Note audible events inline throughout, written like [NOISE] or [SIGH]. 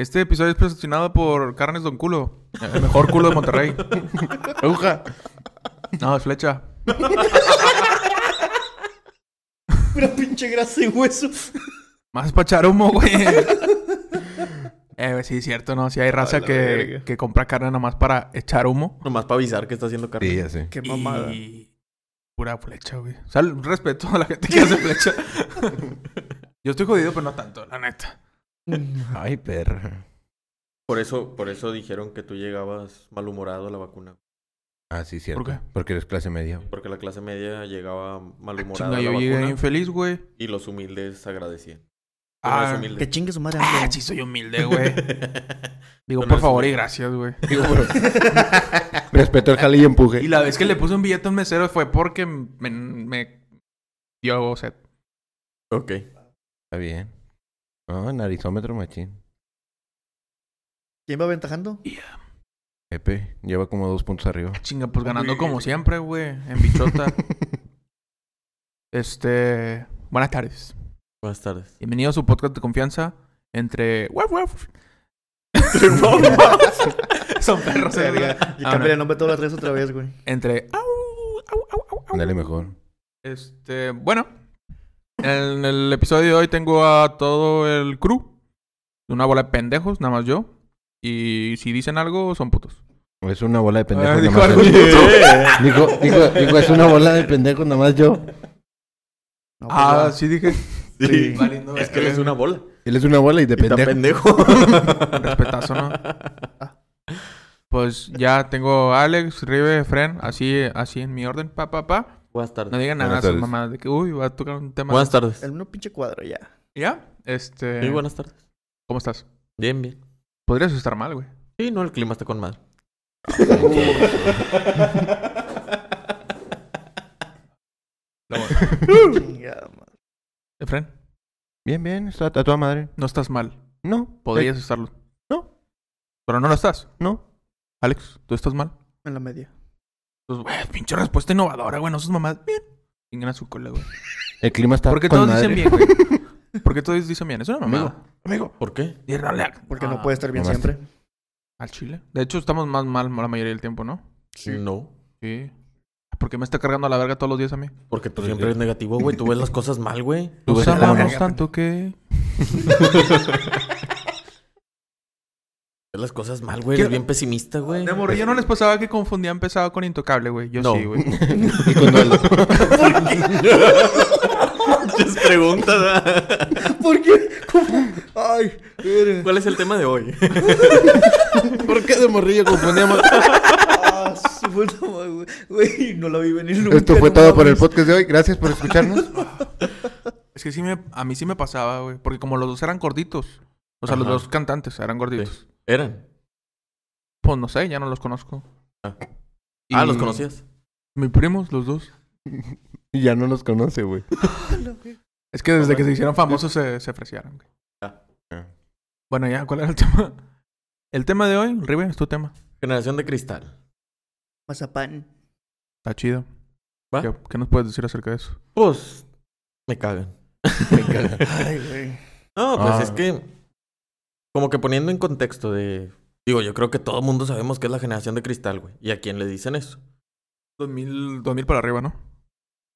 Este episodio es patrocinado por Carnes Don Culo. El mejor culo de Monterrey. [LAUGHS] Aguja. No, es flecha. Pura pinche grasa y hueso. Más para echar humo, güey. eh, sí, es cierto, ¿no? Si hay raza que, que compra carne nomás para echar humo. Nomás para avisar que está haciendo carne. Sí, ya sé. Qué mamada. Y pura flecha, güey. O sea, respeto a la gente que hace flecha. [LAUGHS] Yo estoy jodido, pero no tanto, la neta. [LAUGHS] Ay, perra. Por eso, por eso dijeron que tú llegabas malhumorado a la vacuna. Ah, sí, cierto. ¿Por qué? Porque eres clase media. Porque la clase media llegaba malhumorada Chinga, a la yo llegué vacuna infeliz, güey. y los humildes agradecían. Ah, no. Que chingue su madre. Ah, sí, soy humilde, güey. [LAUGHS] Digo, no por favor y gracias, güey. [LAUGHS] Digo, pero- Respeto el jale y empuje. Y la vez que le puse un billete a un mesero fue porque me, me dio sed. ok. Está bien. No, narizómetro machín. ¿Quién va aventajando? Pepe lleva como dos puntos arriba. Chinga, pues ganando como siempre, güey. En bichota. [LAUGHS] este. Buenas tardes. Buenas tardes. Bienvenido a su podcast de confianza entre. ¡Waf, waf! [LAUGHS] Son perros, eh, Verga. Y Ah, cambia no. el nombre todas las redes otra vez, güey. Entre. ¡Au! ¡Au, au, au, au! Dale mejor. Este. Bueno. En el episodio de hoy tengo a todo el crew. Una bola de pendejos, nada más yo. Y si dicen algo, son putos. Es una bola de pendejos. Ah, nada dijo más algo yo. dijo, dijo, dijo, es una bola de pendejos, nada más yo. No, pues Ah, ya. sí dije. Sí. Valiendo Es que él es una bola. Él es una bola y de Y está pendejo. Un [LAUGHS] respetazo, ¿no? Pues ya tengo a Alex, Rive, Fren, así, así en mi orden, pa, pa, pa. Buenas tardes. No digan nada Buenas sus tardes. mamadas de que, uy, va a tocar un tema. Buenas tardes. El mismo pinche cuadro, ya. ¿Ya? Este. Sí, buenas tardes. ¿Cómo estás? Bien, bien. Podrías estar mal, güey. Sí, no, el clima está con madre. [LAUGHS] Chingada madre. Eh, Fren, Bien, bien, está a toda madre. no estás mal. No. Podrías estarlo. no. Pero no lo estás. No. Alex, ¿tú estás mal? En la media. Pues, güey, pinche respuesta innovadora, güey. No sus mamadas. Bien. Vengan a su cola, güey. El clima está ¿Por qué con todos madre. dicen bien, güey? [LAUGHS] ¿Por qué todos dicen bien? Es una mamada. Amigo, amigo. ¿Por qué? Y dale Porque Ah, no puede estar bien nomás- siempre. Al chile. De hecho, estamos más mal la mayoría del tiempo, ¿no? No. Sí. ¿Por qué me está cargando a la verga todos los días a mí? Porque tú siempre sí. eres negativo, güey. Tú ves las cosas mal, güey. Tú Nos ves amamos tanto que... [LAUGHS] Ves las cosas mal, güey. ¿Qué- Eres bien pesimista, güey. De morrillo no les pasaba que confundían pesado con intocable, güey. Yo No. sí, güey. [LAUGHS] Y con el- [LAUGHS] Muchas preguntas. ¿Por qué? ¿Cómo? Ay, verga. ¿Cuál es el tema de hoy? [LAUGHS] ¿Por qué de morrillo confundíamos? Ah, su puta madre, güey. Güey, no la vi venir nunca. Esto fue no todo por el mames. podcast de hoy. Gracias por escucharnos. Es que sí me... A mí sí me pasaba, güey. Porque como los dos eran gorditos. O sea, los Ajá. dos cantantes eran gorditos. Eran. Pues no sé, ya no los conozco. Ah. Y Ah, ¿los conocías? Mis primos, los dos. [LAUGHS] Y ya no nos conoce, güey. [LAUGHS] Es que desde que se hicieron famosos se, se ofrecieron, güey. Ah. Bueno, ya, ¿cuál era el [LAUGHS] tema? El tema de hoy, Rive, es tu tema. Generación de cristal. Mazapán. Está chido. ¿Va? ¿Qué, qué nos puedes decir acerca de eso? Pues me cagan. Ay, güey. No, pues Ah. es que como que poniendo en contexto de digo, yo creo que todo el mundo sabemos que es la generación de cristal, güey. ¿Y a quién le dicen eso? 2000, 2000 para arriba, ¿no?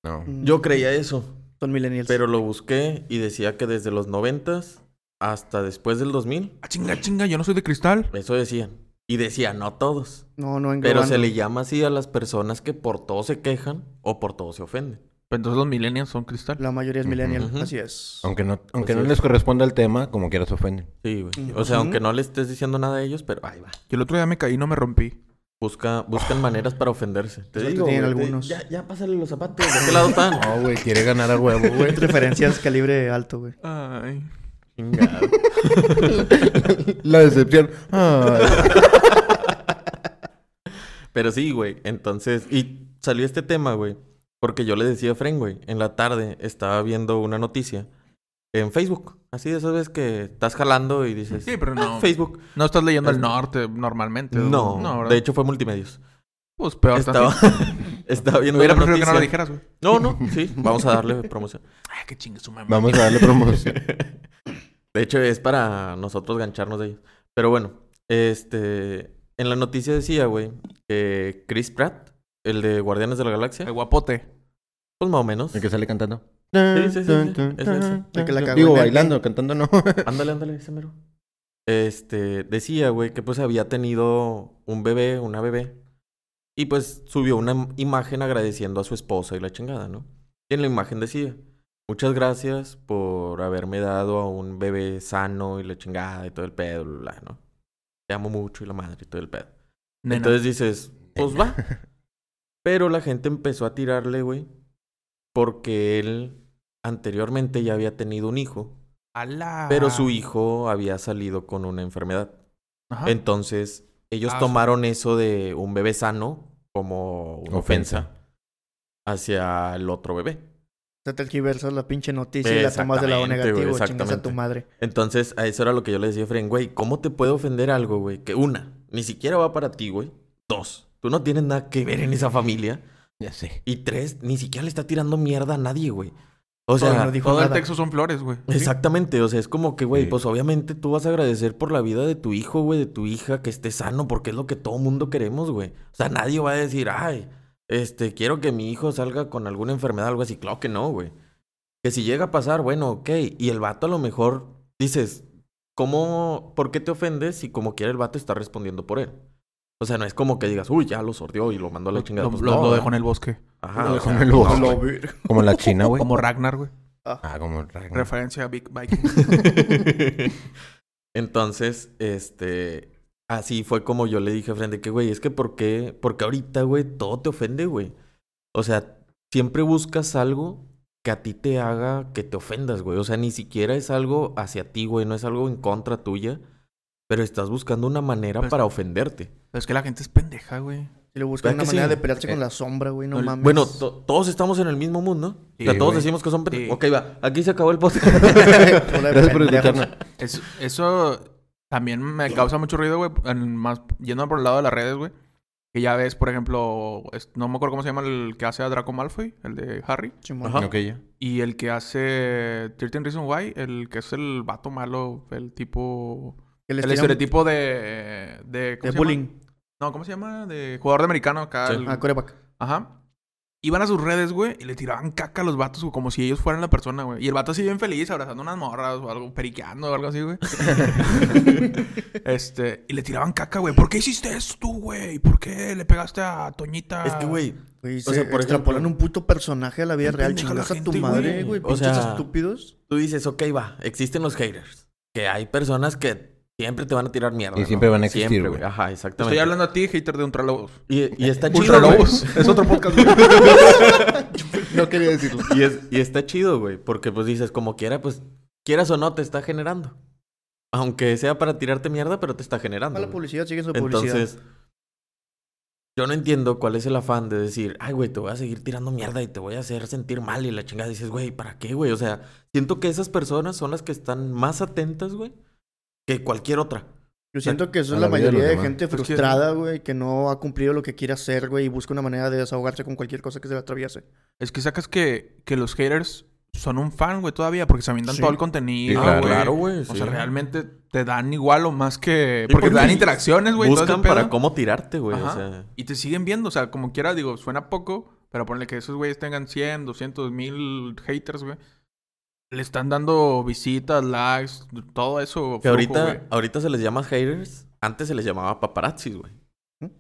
No. Mm, Yo creía eso, Son millennials. pero lo busqué y decía que desde los noventas hasta después del 2000, Ah, chinga, chinga, yo no soy de cristal. eso decían. Y decía, no todos. No, no Pero englobando. se le llama así a las personas que por todo se quejan o por todo se ofenden. Pero entonces los millennials son cristal. La mayoría es millennial. Así es. Aunque no, aunque Así no es. les corresponda el tema, como quiera se ofenden. Sí, güey. O sea, aunque no le estés diciendo nada a ellos, pero ahí va. Yo el otro día me caí y no me rompí. Busca, buscan maneras para ofenderse. Te digo, tienen güey, te- algunos. Ya, ya pásale los zapatos. ¿De qué lado están? No, güey, quiere ganar a huevo, güey. [LAUGHS] Referencias calibre alto, güey. Ay. Chingado. [LAUGHS] La decepción. Ay. Pero sí, güey. Entonces, y salió este tema, güey. Porque yo le decía a Fren, güey, en la tarde estaba viendo una noticia en Facebook. Así de esas veces que estás jalando y dices, Sí, pero no. "Ah, Facebook. No estás leyendo el norte normalmente. No, ¿verdad? de hecho fue multimedios. Pues peor Estaba, [LAUGHS] estaba viendo Hubiera preferido que no lo dijeras, güey. No, no, sí, vamos a darle promoción. [LAUGHS] Ay, qué chingue su mamá. Vamos a darle promoción. [LAUGHS] De hecho, es para nosotros gancharnos de ellos. Pero bueno, este. En la noticia decía, güey, que Chris Pratt, el de Guardianes de la Galaxia, El guapote. Pues más o menos. El que sale cantando. Sí, sí, sí, sí. Ese, ese. El que la cagó Digo, en el- bailando, cantando no. [LAUGHS] Ándale, ándale, ese mero. Este, decía, güey, que pues había tenido un bebé, una bebé. Y pues subió una im- imagen agradeciendo a su esposa y la chingada, ¿no? Y en la imagen decía, muchas gracias por haberme dado a un bebé sano y la chingada y todo el pedo, bla, bla, ¿no? Te amo mucho y la madre y todo el pedo. Nena. Entonces dices, pues va. [LAUGHS] Pero la gente empezó a tirarle, güey, porque él anteriormente ya había tenido un hijo. ¡Ala! Pero su hijo había salido con una enfermedad. Ajá. Entonces, ellos Ah, tomaron eso de un bebé sano como una ofensa, Ofensa. hacia el otro bebé. Te tergiversas la pinche noticia y la tomas de lado güey, negativo. Chingas a tu madre. Entonces, a eso era lo que yo le decía a Fren, güey, ¿cómo te puede ofender algo, güey? Que una, ni siquiera va para ti, güey. Dos, tú no tienes nada que ver en esa familia. Ya sé. Y tres, ni siquiera le está tirando mierda a nadie, güey. O Oye, sea, no dijo Todo el texto son flores, güey. Exactamente, o sea, es como que, güey, Sí. pues obviamente tú vas a agradecer por la vida de tu hijo, güey, de tu hija, que esté sano, porque es lo que todo mundo queremos, güey. O sea, nadie va a decir, ay, este, quiero que mi hijo salga con alguna enfermedad, algo así. Claro que no, güey. Que si llega a pasar, bueno, ok. Y el vato a lo mejor dices, ¿cómo, por qué te ofendes si como quiera el vato está respondiendo por él? O sea, no es como que digas, uy, ya lo sordió y lo mandó a la chingada. Lo, Pues lo- no, lo güey. dejó en el bosque. Ajá, Lo o dejó sea, en el bosque. Como la China, güey. Como Ragnar, güey. Ah, como Ragnar. Referencia a Big Viking. [LAUGHS] Entonces, este, así fue como yo le dije a Frente que, güey, es que ¿por qué? Porque ahorita, güey, todo te ofende, güey. O sea, siempre buscas algo que a ti te haga que te ofendas, güey. O sea, ni siquiera es algo hacia ti, güey, no es algo en contra tuya, pero estás buscando una manera Pues- para ofenderte. Pero es que la gente es pendeja, güey. Si le buscan ¿Verdad una manera sí? de pelearse con Eh, la sombra, güey. No el- mames. Bueno, to- todos estamos en el mismo mundo. Sí, o sea, todos güey. decimos que son pendejos. Sí. Ok, va, aquí se acabó el podcast. [LAUGHS] Gracias por escucharnos. Es- eso también me causa mucho ruido, güey. en Más yendo por el lado de las redes, güey. Que ya ves, por ejemplo, es- no me acuerdo cómo se llama el que hace a Draco Malfoy, el de Harry. Ajá. Ok, ya. Y el que hace 13 Reasons Why, el que es el vato malo, el tipo... Que les El tiran- estereotipo de... De, de ¿cómo se bullying. llama? No, ¿cómo se llama? De jugador de americano acá. Sí. el- Ah, coreback. Ajá. Iban a sus redes, güey, y le tiraban caca a los vatos güey, como si ellos fueran la persona, güey. Y el vato así bien feliz, abrazando unas morras o algo, periqueando o algo así, güey. [LAUGHS] este, y le tiraban caca, güey. ¿Por qué hiciste esto, güey? ¿Por qué le pegaste a Toñita? es que, güey, Güey, O se sea, por extrapolan ejemplo- un puto personaje a la vida real. pendeja la Chingas a tu gente, madre, güey. güey. O Pinches sea- estúpidos. tú dices, ok, va, existen los haters. Que hay personas que siempre te van a tirar mierda. Y ¿no? siempre van a existir, güey. Ajá, Te exactamente. Estoy hablando a ti, hater de Ultralobos. Y, y está chido. Ultralobos. es otro podcast. [LAUGHS] No quería decirlo. Y, es- y está chido, güey. Porque pues dices, como quiera, pues, quieras o no, te está generando. Aunque sea para tirarte mierda, pero te está generando. Mala güey. publicidad, sigue su publicidad. Entonces, yo no entiendo cuál es el afán de decir, ay, güey, te voy a seguir tirando mierda y te voy a hacer sentir mal y la chingada. Dices, güey, ¿para qué, güey? O sea, siento que esas personas son las que están más atentas, güey, que cualquier otra. Yo siento que eso a es la la vida de mayoría de gente frustrada, güey, que no ha cumplido lo que quiere hacer, güey, y busca una manera de desahogarse con cualquier cosa que se le atraviese. Es que sacas que, que los haters son un fan, güey, todavía, porque se avientan Sí. todo el contenido. Sí, claro. güey. claro, güey, O sea, realmente te dan igual o más que. Sí, porque, te porque dan interacciones, güey. Buscan para cómo tirarte, güey. O sea, Y te siguen viendo, o sea, como quiera, digo, suena poco, pero ponle que esos güeyes tengan 100, 200 mil haters, güey. Le están dando visitas, likes, todo eso. que flujo, ahorita, güey. ahorita se les llama haters. Antes se les llamaba paparazzis, güey.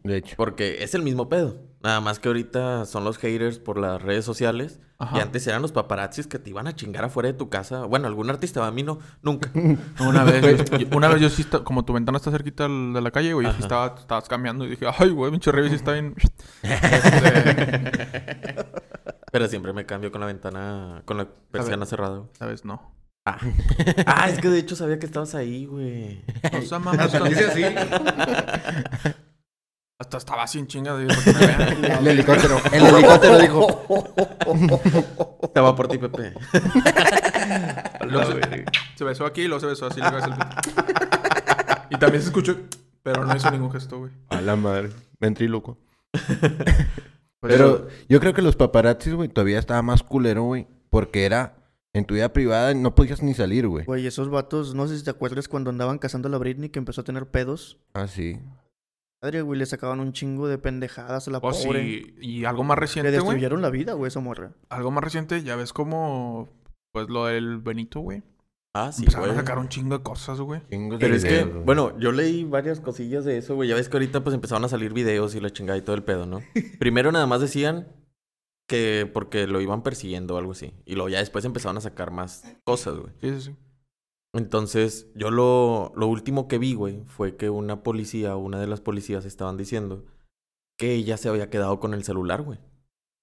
De hecho. Porque es el mismo pedo. Nada más que ahorita son los haters por las redes sociales. Ajá. Y antes eran los paparazzis que te iban a chingar afuera de tu casa. Bueno, algún artista, a mí no, nunca. [LAUGHS] Una vez, [LAUGHS] yo, una vez yo sí, como tu ventana está cerquita de la calle, güey, yo sí estaba, estabas cambiando y dije, ay, güey, pinche Revis sí está bien. [LAUGHS] Este, Pero siempre me cambio con la ventana, con la persiana cerrada. güey. ¿Sabes? No. Ah. [LAUGHS] ah, es que de hecho sabía que estabas ahí, güey. No seas mamón, Hasta dice así. [LAUGHS] hasta estaba así en chinga de para que me vean. [LAUGHS] El helicóptero. El helicóptero dijo. Estaba por ti, Pepe. Luego se, se besó aquí y luego se besó así. luego se el- y también se escuchó, pero no hizo ningún gesto, güey. A la madre. Ventríloco. Pues Pero yo creo que los paparazzis, güey, todavía estaba más culero, güey. Porque era En tu vida privada no podías ni salir, güey. Güey, esos vatos, no sé si te acuerdas cuando andaban cazando a la Britney que empezó a tener pedos. Ah, sí. Madre, güey, le sacaban un chingo de pendejadas a la O pobre. sí, y algo más Le reciente, güey. destruyeron la vida, güey, esa morra. Algo más reciente, ya ves como, pues lo del Benito, güey. Ah, sí, Empezaron güey. a sacar un chingo de cosas, güey. De Pero es que, güey. bueno, yo leí varias cosillas de eso, güey. Ya ves que ahorita pues empezaron a salir videos y la chingada y todo el pedo, ¿no? [LAUGHS] Primero nada más decían que porque lo iban persiguiendo o algo así. Y luego ya después empezaron a sacar más cosas, güey. Sí, sí, sí. Entonces, yo lo, lo último que vi, güey, fue que una policía, una de las policías estaban diciendo que ella se había quedado con el celular, güey.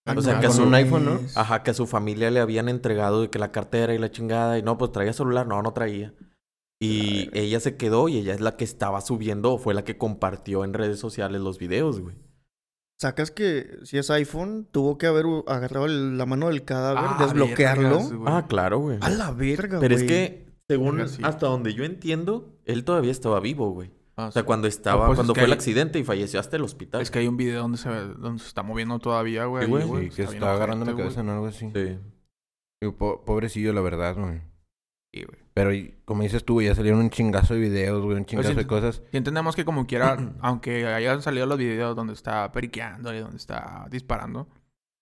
Ah, O sea, que a su- un iPhone, ¿no? Ajá, que a su familia le habían entregado de que la cartera y la chingada, y no, pues traía celular, no, no traía. Y ella se quedó y ella es la que estaba subiendo o fue la que compartió en redes sociales los videos, güey. Sacas que si es iPhone, tuvo que haber agarrado el- la mano del cadáver, Ah, desbloquearlo. vergas. Ah, claro, güey. A la verga, güey. Pero es que, según Verga, sí. hasta donde yo entiendo, él todavía estaba vivo, güey. Ah, O sea, sí. cuando estaba, pues es cuando fue el hay- accidente y falleció hasta el hospital. Es que hay un video donde se, donde se está moviendo todavía, güey. Sí, güey. Sí, que bien está agarrando la cabeza en algo así. Sí. Digo, po- pobrecillo, la verdad, güey. Sí, güey. Pero como dices tú, ya salieron un chingazo de videos, güey, un chingazo sí, de cosas. Y entendemos que como quiera, [CLEARS THROAT] aunque hayan salido los videos donde está periqueando y donde está disparando,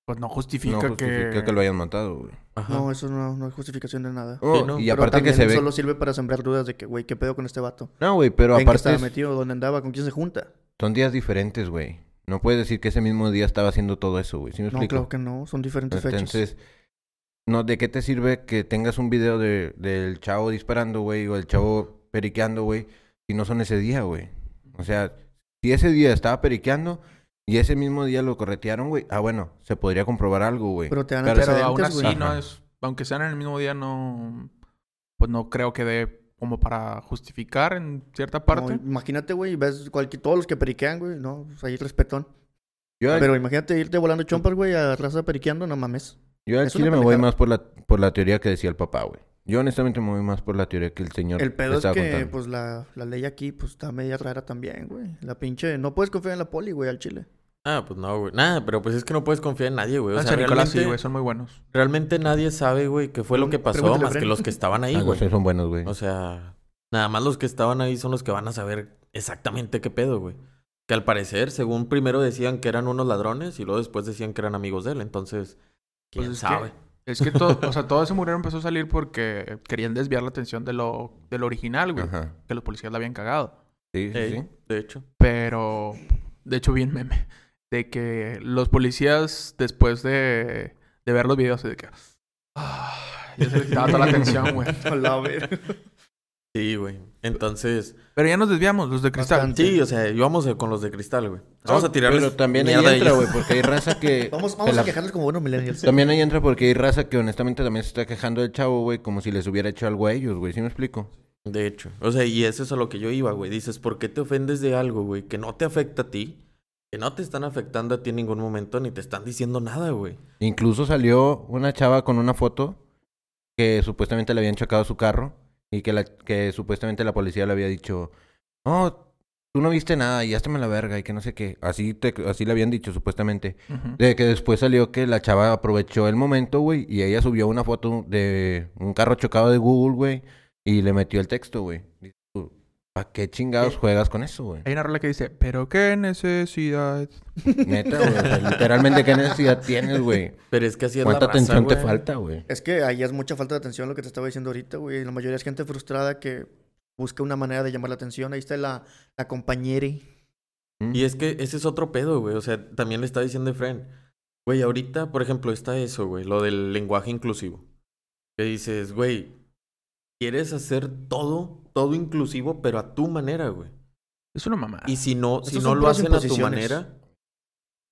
pues no justifica, No justifica que... que... lo hayan matado, güey. Ajá. No, eso no, no es justificación de nada. Oh, no. y Pero aparte que se ve... solo sirve para sembrar dudas de que, güey, ¿qué pedo con este vato? No, güey, pero ¿En aparte estaba es- metido? ¿Dónde andaba? ¿Con quién se junta? son días diferentes, güey. No puedes decir que ese mismo día estaba haciendo todo eso, güey. ¿Sí me No, explico? claro que no. Son diferentes fechas. Entonces, no, ¿de qué te sirve que tengas un video de, del chavo disparando, güey, o el chavo periqueando, güey, si no son ese día, güey? O sea, si ese día estaba periqueando y ese mismo día lo corretearon, güey, ah, bueno, se podría comprobar algo, güey. Pero te dan Pero Pero aún así güey. no Ajá. es... Aunque sean en el mismo día, no... Pues no creo que dé como para justificar en cierta parte. No, imagínate, güey, ves cualquier, todos los que periquean, güey, no, pues ahí respetón. Yo, Pero imagínate irte volando chompas, güey, a raza periqueando, no mames. yo al chile me voy más por la, por la teoría que decía el papá, güey. Yo honestamente me voy más por la teoría que el señor El pedo es que, contando. pues, la, la ley aquí, pues, está media rara también, güey. La pinche... No puedes confiar en la poli, güey, al chile. Ah, pues no, güey. Nada, pero pues es que no puedes confiar en nadie, güey. O En sea, Nicolás sí, realmente, güey, son muy buenos. realmente nadie sabe, güey, qué fue lo que pasó más que los que estaban ahí, Ah, güey. son buenos, güey. O sea, nada más los que estaban ahí son los que van a saber exactamente qué pedo, güey. Que al parecer, según primero decían que eran unos ladrones y luego después decían que eran amigos de él. Entonces, quién Pues es sabe. que- Es que todo, o sea, [LAUGHS] todo ese murero empezó a salir porque querían desviar la atención de lo, de lo original, güey. Ajá. Que los policías la habían cagado. Sí, sí, Ey, sí. De hecho. Pero, de hecho, bien meme. De que los policías, después de, de ver los videos, de que. Ah, ya se les quitaba toda la atención, güey. [LAUGHS] Sí, güey. Entonces, Pero ya nos desviamos, los de cristal. Bastante. sí, o sea, íbamos con los de cristal, güey. Vamos No, a tirarles Pero también ahí entra, güey, porque hay raza que... [LAUGHS] Vamos, vamos la- a quejarnos como buenos millennials. También ahí entra porque hay raza que honestamente también se está quejando del chavo, güey, como si les hubiera hecho algo a ellos, güey. ¿Sí me explico? De hecho. O sea, y eso es a lo que yo iba, güey. Dices, ¿por qué te ofendes de algo, güey? Que no te afecta a ti. Que no te están afectando a ti en ningún momento ni te están diciendo nada, güey. Incluso salió una chava con una foto que supuestamente le habían chocado su carro y que, la, que supuestamente la policía le había dicho, no, tú no viste nada y me la verga y que no sé qué. Así, te, así le habían dicho supuestamente. De que después salió que la chava aprovechó el momento, güey, y ella subió una foto de un carro chocado de Google, güey, y le metió el texto, güey. Dices tú, ¿Para qué chingados juegas con eso, güey? Hay una rola que dice, pero qué necesidad. Neta, güey. o sea, [LAUGHS] literalmente, ¿qué necesidad tienes, güey? Pero es que así es la ¿Cuánta raza, atención te falta, güey? Es que ahí es mucha falta de atención lo que te estaba diciendo ahorita, güey. La mayoría es gente frustrada que busca una manera de llamar la atención. Ahí está la, la compañera. ¿Mm? Y es que ese es otro pedo, güey. O sea, también le está diciendo Efren. Güey, ahorita, por ejemplo, está eso, güey. Lo del lenguaje inclusivo. Que dices, güey, quieres hacer todo, todo inclusivo, pero a tu manera, güey. Es una mamá. Y si no, si no lo hacen a tu manera,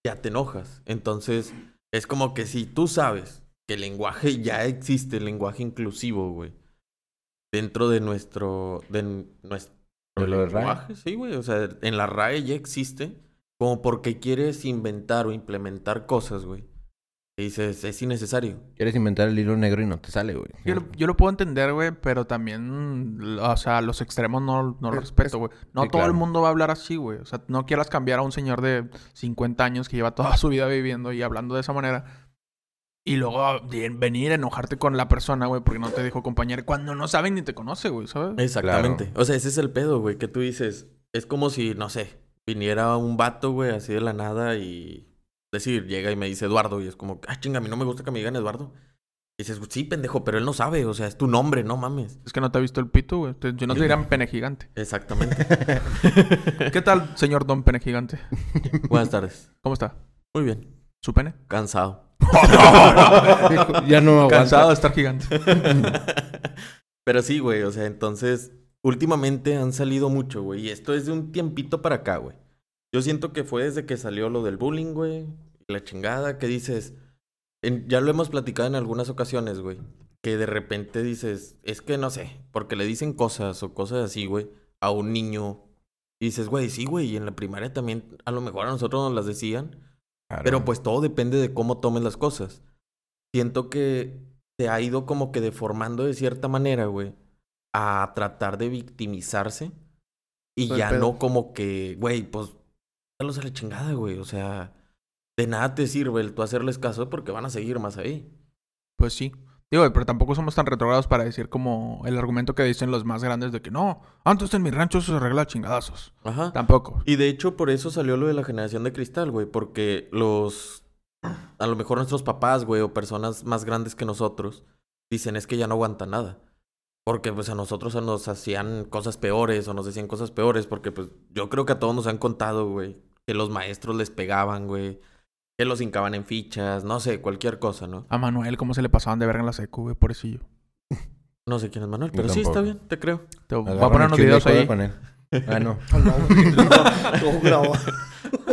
ya te enojas. Entonces, es como que si tú sabes que el lenguaje ya existe, el lenguaje inclusivo, güey, dentro de nuestro, de nuestro ¿De lo de RAE? lenguaje, sí, güey, o sea, en la RAE ya existe, como porque quieres inventar o implementar cosas, güey. Y dices, es innecesario. Quieres inventar el hilo negro y no te sale, güey. Yo lo, yo lo puedo entender, güey, pero también, o sea, los extremos no, no Es- respeto, güey. No sí, todo el mundo va a hablar así, güey. O sea, no quieras cambiar a un señor de 50 años que lleva toda su vida viviendo y hablando de esa manera. Y luego venir a enojarte con la persona, güey, porque no te dijo compañero cuando no saben ni te conoce, güey, ¿sabes? Exactamente. O sea, ese es el pedo, güey, que tú dices. Es como si, no sé, viniera un vato, güey, así de la nada y decir, llega y me dice Eduardo y es como, ah, chinga, a mí no me gusta que me digan Eduardo. Y dices, sí, pendejo, pero él no sabe, o sea, es tu nombre, no mames. Es que no te ha visto el pito, güey. Yo no te diría [LAUGHS] pene gigante. Exactamente. [LAUGHS] ¿Qué tal, señor Don Pene Gigante? [LAUGHS] Buenas tardes. ¿Cómo está? Muy bien. ¿Su pene? Cansado. ya no aguanta. Cansado de estar gigante. Pero sí, güey, o sea, entonces, últimamente han salido mucho, güey. Y esto es de un tiempito para acá, güey. Yo siento que fue desde que salió lo del bullying, güey. La chingada, que dices. en- ya lo hemos platicado en algunas ocasiones, güey. Que de repente dices, es que no sé, porque le dicen cosas o cosas así, güey, a un niño. Y dices, güey, sí, güey, y en la primaria también, a lo mejor a nosotros nos las decían. Claro. Pero pues todo depende de cómo tomes las cosas. Siento que se ha ido como que deformando de cierta manera, güey, a tratar de victimizarse y ya no como que, güey, pues, dalos a la chingada, güey. O sea, de nada te sirve el tú hacerles caso porque van a seguir más ahí. Pues sí. Digo, pero tampoco somos tan retrogrados para decir como el argumento que dicen los más grandes de que no, antes en mi rancho se arregla chingadazos. Ajá. Tampoco. Y de hecho, por eso salió lo de la generación de cristal, güey. Porque los. A lo mejor nuestros papás, güey, o personas más grandes que nosotros, dicen es que ya no aguanta nada. Porque pues a nosotros nos hacían cosas peores o nos decían cosas peores. Porque pues yo creo que a todos nos han contado, güey, que los maestros les pegaban, güey. Que los hincaban en fichas, no sé, cualquier cosa, ¿no? A Manuel, ¿cómo se le pasaban de verga en la secu, güey? Pobrecillo. No sé quién es Manuel, pero sí está bien, te creo. Te voy a poner unos videos ahí. con él. Ah, [LAUGHS] no.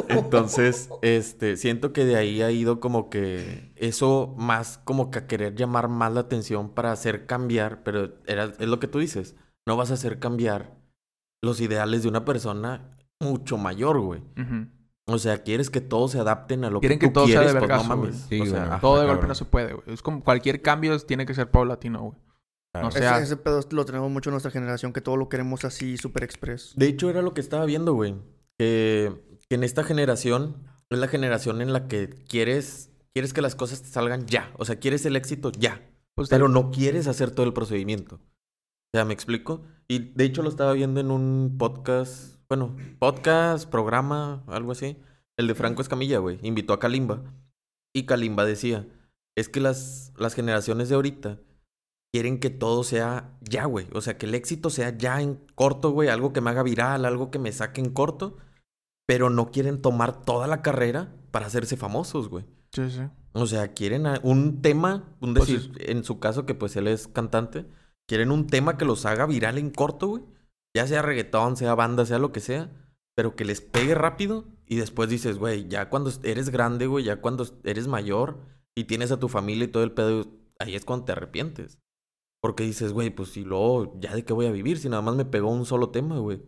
Entonces, este, siento que de ahí ha ido como que eso más como que a querer llamar más la atención para hacer cambiar, pero era, es lo que tú dices, no vas a hacer cambiar los ideales de una persona mucho mayor, güey. O sea, quieres que todos se adapten a lo Quieren que que tú todo sea de quieres, pues no vergazo, mames. Sí, o sea, ajá. Todo de golpe no se puede, güey. Es como cualquier cambio tiene que ser paulatino, güey. Claro. O sea- ese, ese pedo lo tenemos mucho en nuestra generación, que todo lo queremos así, super express. De hecho, era lo que estaba viendo, güey. Que, que en esta generación es la generación en la que quieres, quieres que las cosas te salgan ya. O sea, quieres el éxito ya. Pues, Pero no quieres hacer todo el procedimiento. O sea, ¿me explico? Y de hecho lo estaba viendo en un podcast, bueno, podcast, programa, algo así. El de Franco Escamilla, güey. Invitó a Kalimba. Y Kalimba decía, es que las, las generaciones de ahorita quieren que todo sea ya, güey. O sea, que el éxito sea ya en corto, güey. Algo que me haga viral, algo que me saque en corto. Pero no quieren tomar toda la carrera para hacerse famosos, güey. Sí, sí. O sea, quieren un tema, un Pues decir, en su caso, que pues él es cantante, quieren un tema que los haga viral en corto, güey. Ya sea reggaetón, sea banda, sea lo que sea, pero que les pegue rápido y después dices, güey, ya cuando eres grande, güey, ya cuando eres mayor y tienes a tu familia y todo el pedo, ahí es cuando te arrepientes. Porque dices, güey, pues si luego, ¿ya de qué voy a vivir? Si nada más me pegó un solo tema, güey.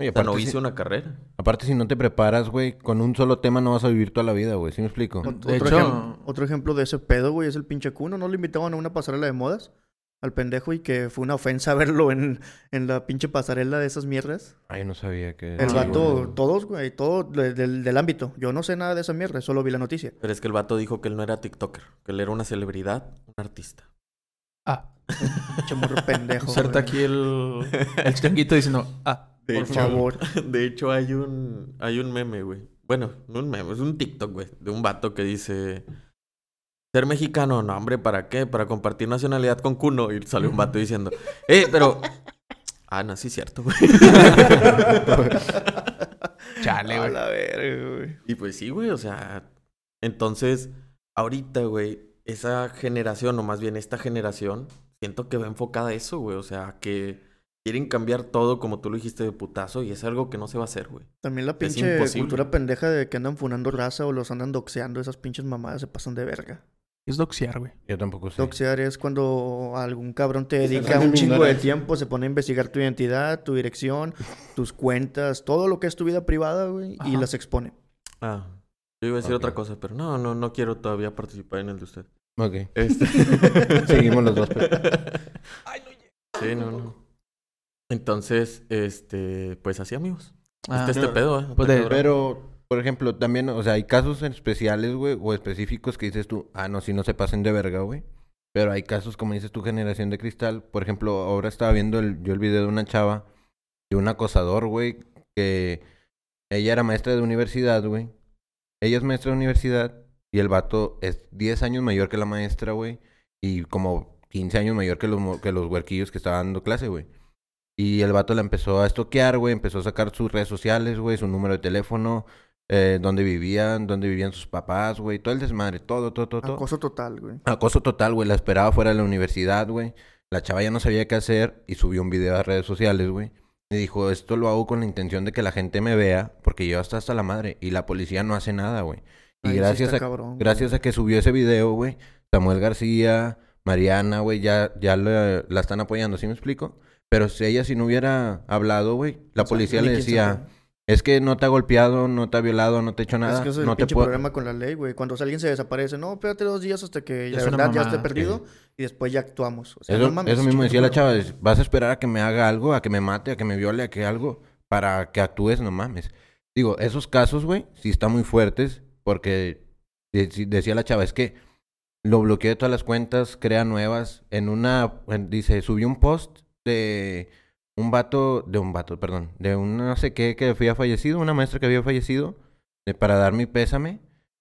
Oye, O sea, no aparte, hice si, una carrera. aparte, si no te preparas, güey, con un solo tema no vas a vivir toda la vida, güey. ¿Sí me explico? Ot- De otro, hecho- ejem- otro ejemplo de ese pedo, güey, es el pinche Cuno. ¿No le invitaban a una pasarela de modas? Al pendejo y que fue una ofensa [LAUGHS] verlo en, en la pinche pasarela de esas mierdas. Ay, no sabía que... El Sí, vato, todos, güey, todo de- del, del ámbito. Yo no sé nada de esa mierda, solo vi la noticia. Pero es que el vato dijo que él no era TikToker, que él era una celebridad, un artista. Ah, [LAUGHS] Pinche morro pendejo. güey. aquí el, el changuito diciendo, ah, De Por hecho- favor. [LAUGHS] De hecho, hay un, hay un meme, güey. Bueno, no un meme, es un TikTok, güey. De un vato que dice... Ser mexicano, no, hombre, ¿para qué? Para compartir nacionalidad con Cuno. Y sale un vato diciendo... Eh, pero... [LAUGHS] Ah, no, sí es cierto, güey. [LAUGHS] chale, A güey. güey. Y pues sí, güey, o sea... Entonces, ahorita, güey, esa generación, o más bien esta generación, siento que va enfocada a eso, güey. O sea, que quieren cambiar todo, como tú lo dijiste, de putazo. Y es algo que no se va a hacer, güey. También la pinche cultura pendeja de que andan funando raza o los andan doxeando. Esas pinches mamadas se pasan de verga. Es doxear, güey. Yo tampoco sé. Doxear es cuando algún cabrón te dedica un chingo de tiempo, se pone a investigar tu identidad, tu dirección, [LAUGHS] tus cuentas, todo lo que es tu vida privada, güey, y las expone. Ah, yo iba a decir otra cosa, pero no, no, no quiero todavía participar en el de usted. Ok. Este... [LAUGHS] Seguimos los dos, pero- [LAUGHS] Sí, no, no. Entonces, este, pues así, amigos. Ah, Está este pedo, ¿eh? Pues de-. Pero por ejemplo, también, o sea, hay casos especiales, güey, o específicos que dices tú, ah, no, si no se pasen de verga, güey. Pero hay casos, como dices tu generación de cristal. Por ejemplo, ahora estaba viendo el, yo el video de una chava, de un acosador, güey, que ella era maestra de universidad, güey. Ella es maestra de universidad y el vato es 10 años mayor que la maestra, güey. Y como 15 años mayor que los, que los huerquillos que estaban dando clase, güey. Y el vato la empezó a estoquear, güey. Empezó a sacar sus redes sociales, güey, su número de teléfono, eh, dónde vivían, dónde vivían sus papás, güey. Todo el desmadre, todo, todo, todo. todo. Acoso total, güey. Acoso total, güey. La esperaba fuera de la universidad, güey. La chava ya no sabía qué hacer y subió un video a redes sociales, güey. Y dijo, esto lo hago con la intención de que la gente me vea porque yo hasta hasta la madre. Y la policía no hace nada, güey. Y gracias, a, cabrón, güey. gracias a que subió ese video, güey, Samuel García, Mariana, güey, ya, ya la, la están apoyando, ¿sí me explico? Pero si ella si no hubiera hablado, güey, la O sea, policía le decía. Es que no te ha golpeado, no te ha violado, no te ha hecho nada, Es que ese es el no te pinche puedo... problema con la ley, güey. Cuando alguien se desaparece, no, espérate dos días hasta que la Es verdad ya esté perdido y después ya actuamos. O sea, Eso, no mames, eso mismo decía la chava, vas a esperar a que me haga algo, a que me mate, a que me viole, a que algo, para que actúes, no mames. Digo, esos casos, güey, sí están muy fuertes, porque decía la chava, es que lo bloqueé de todas las cuentas, crea nuevas. En una, en- dice, subí un post de un vato, de un vato, perdón, de un no sé qué que había fallecido, una maestra que había fallecido, de, para dar mi pésame,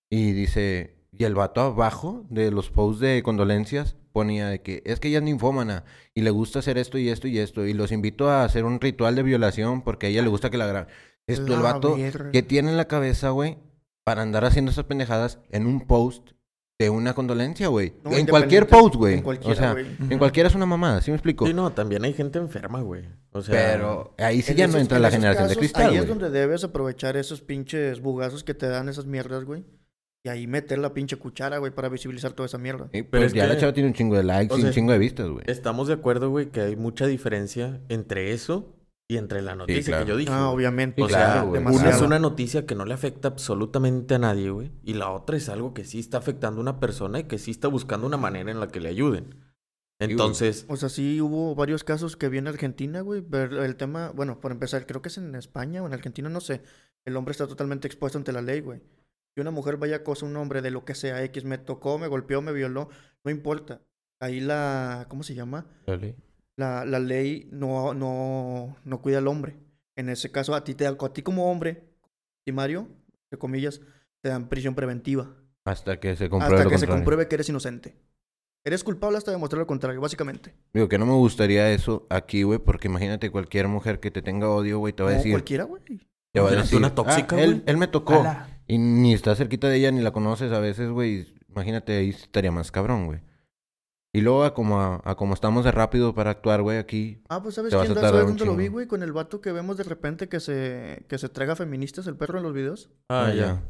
y dice, y el vato abajo de los posts de condolencias ponía de que es que ella es ninfómana y le gusta hacer esto y esto y esto, y los invito a hacer un ritual de violación porque a ella le gusta que la graben. Esto, el vato. ¿qué tiene en la cabeza, güey? Para andar haciendo esas pendejadas en un post de una condolencia, güey. No, en cualquier post, güey. En O cualquiera, sea, güey. en cualquiera es una mamada, ¿sí me explico? Sí, no, también hay gente enferma, güey. O sea, Pero ahí sí ya no entra en la generación de cristal, Ahí es donde debes aprovechar esos pinches bugazos que te dan esas mierdas, güey. Y ahí meter la pinche cuchara, güey, para visibilizar toda esa mierda. Sí, Pero pues es ya la chava tiene un chingo de likes o y un chingo de vistas, güey. estamos de acuerdo, güey, que hay mucha diferencia entre eso y entre la noticia claro. que yo dije. Ah, obviamente. O Sí, sea, una es una noticia que no le afecta absolutamente a nadie, güey. Y la otra es algo que sí está afectando a una persona y que sí está buscando una manera en la que le ayuden. Entonces, O sea, sí hubo varios casos que vi en Argentina, güey. Pero el tema, bueno, por empezar, creo que es en España o en Argentina, no sé. El hombre está totalmente expuesto ante la ley, güey. Si una mujer vaya a acosar a un hombre de lo que sea X, me tocó, me golpeó, me violó, no importa. Ahí la, ¿cómo se llama? La, la ley no, no, no cuida al hombre. En ese caso, a ti, te, a ti como hombre, Mario, entre comillas, te dan prisión preventiva. Hasta que se compruebe hasta lo que se compruebe que eres inocente. Eres culpable hasta demostrar lo contrario, básicamente. Digo que no me gustaría eso aquí, güey, porque imagínate cualquier mujer que te tenga odio, güey, te va a decir... cualquiera, güey. Te va a decir, una tóxica, "Ah, él, güey". él me tocó. Ala. Y ni estás cerquita de ella, ni la conoces a veces, güey. Imagínate, ahí estaría más cabrón, güey. Y luego, a como, a, a como estamos de rápido para actuar, güey, aquí... Ah, pues ¿sabes Te vas quién a da- tardar ¿Sabes un dónde lo vi, güey? Con el vato que vemos de repente que se, que se traga feministas, el perro en los videos. ah, ya.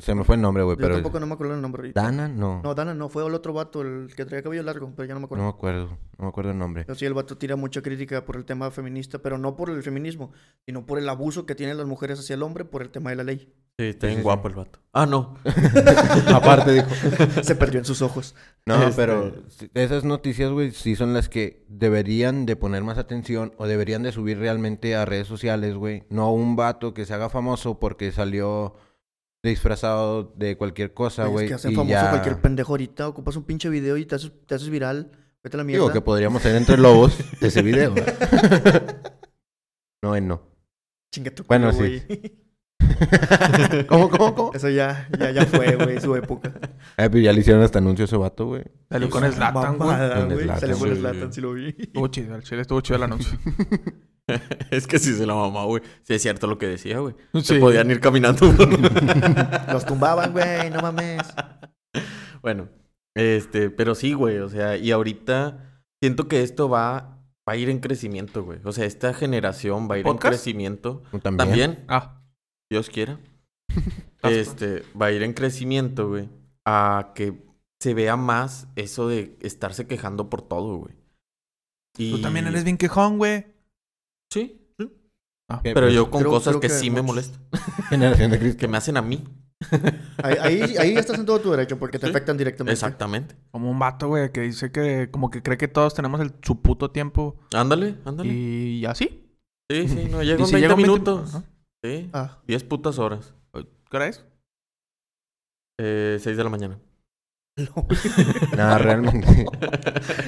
Se me fue el nombre, güey, Yo pero... tampoco no me acuerdo el nombre. Dana, no. No, Dana no, fue el otro vato, el que traía cabello largo, pero ya no me acuerdo. No me acuerdo. No me acuerdo el nombre. Pero sí, el vato tira mucha crítica por el tema feminista, pero no por el feminismo, sino por el abuso que tienen las mujeres hacia el hombre por el tema de la ley. Sí, está bien sí, guapo el vato. Ah, no. [LAUGHS] Aparte, dijo. [LAUGHS] Se perdió en sus ojos. No, Este- pero esas noticias, güey, sí son las que deberían de poner más atención o deberían de subir realmente a redes sociales, güey. No un vato que se haga famoso porque salió disfrazado de cualquier cosa, Güey, es que hacen y famoso ya- cualquier pendejo ahorita. Ocupas un pinche video y te haces, te haces viral. Vete a la mierda. Digo que podríamos ser entre lobos de [LAUGHS] ese video. no, él no. Chinga tu Bueno, culo, sí. güey. [LAUGHS] ¿Cómo, cómo, cómo? Eso ya, ya, ya fue, güey, su época. Eh, pero ya le hicieron hasta anuncio a ese vato, güey. Salió con Slatan, güey. Salió con sí. Zlatan, sí lo vi. Estuvo chido, el chile estuvo chido el anuncio. [LAUGHS] es que sí se la mamá, güey. Sí es cierto lo que decía, güey. Sí. Se podían ir caminando. [LAUGHS] Los tumbaban, güey, no mames. bueno, este, pero sí, güey. O sea, y ahorita siento que esto va, va a ir en crecimiento, güey. O sea, esta generación va a ir en crecimiento. También. También, Ah. Dios quiera. [LAUGHS] Este, va a ir en crecimiento, güey. A que se vea más eso de estarse quejando por todo, güey. Y... Tú también eres bien quejón, güey. Sí, sí. Ah. Pero Pues, yo con creo- cosas creo que, que sí me molestan. [LAUGHS] Generación de Cristo. Que me hacen a mí. [LAUGHS] Ahí, ahí, ahí estás en todo tu derecho porque te Sí, afectan directamente. Exactamente. Como un vato, güey, que dice que como que cree que todos tenemos el, su puto tiempo. Ándale, ándale. Y así. Sí, sí, no, llega en si 20 llega un 20 minutos. Sí, Ah, 10 putas horas. ¿Qué hora es? Eh, 6 de la mañana. [LAUGHS] Nada, [LAUGHS] realmente.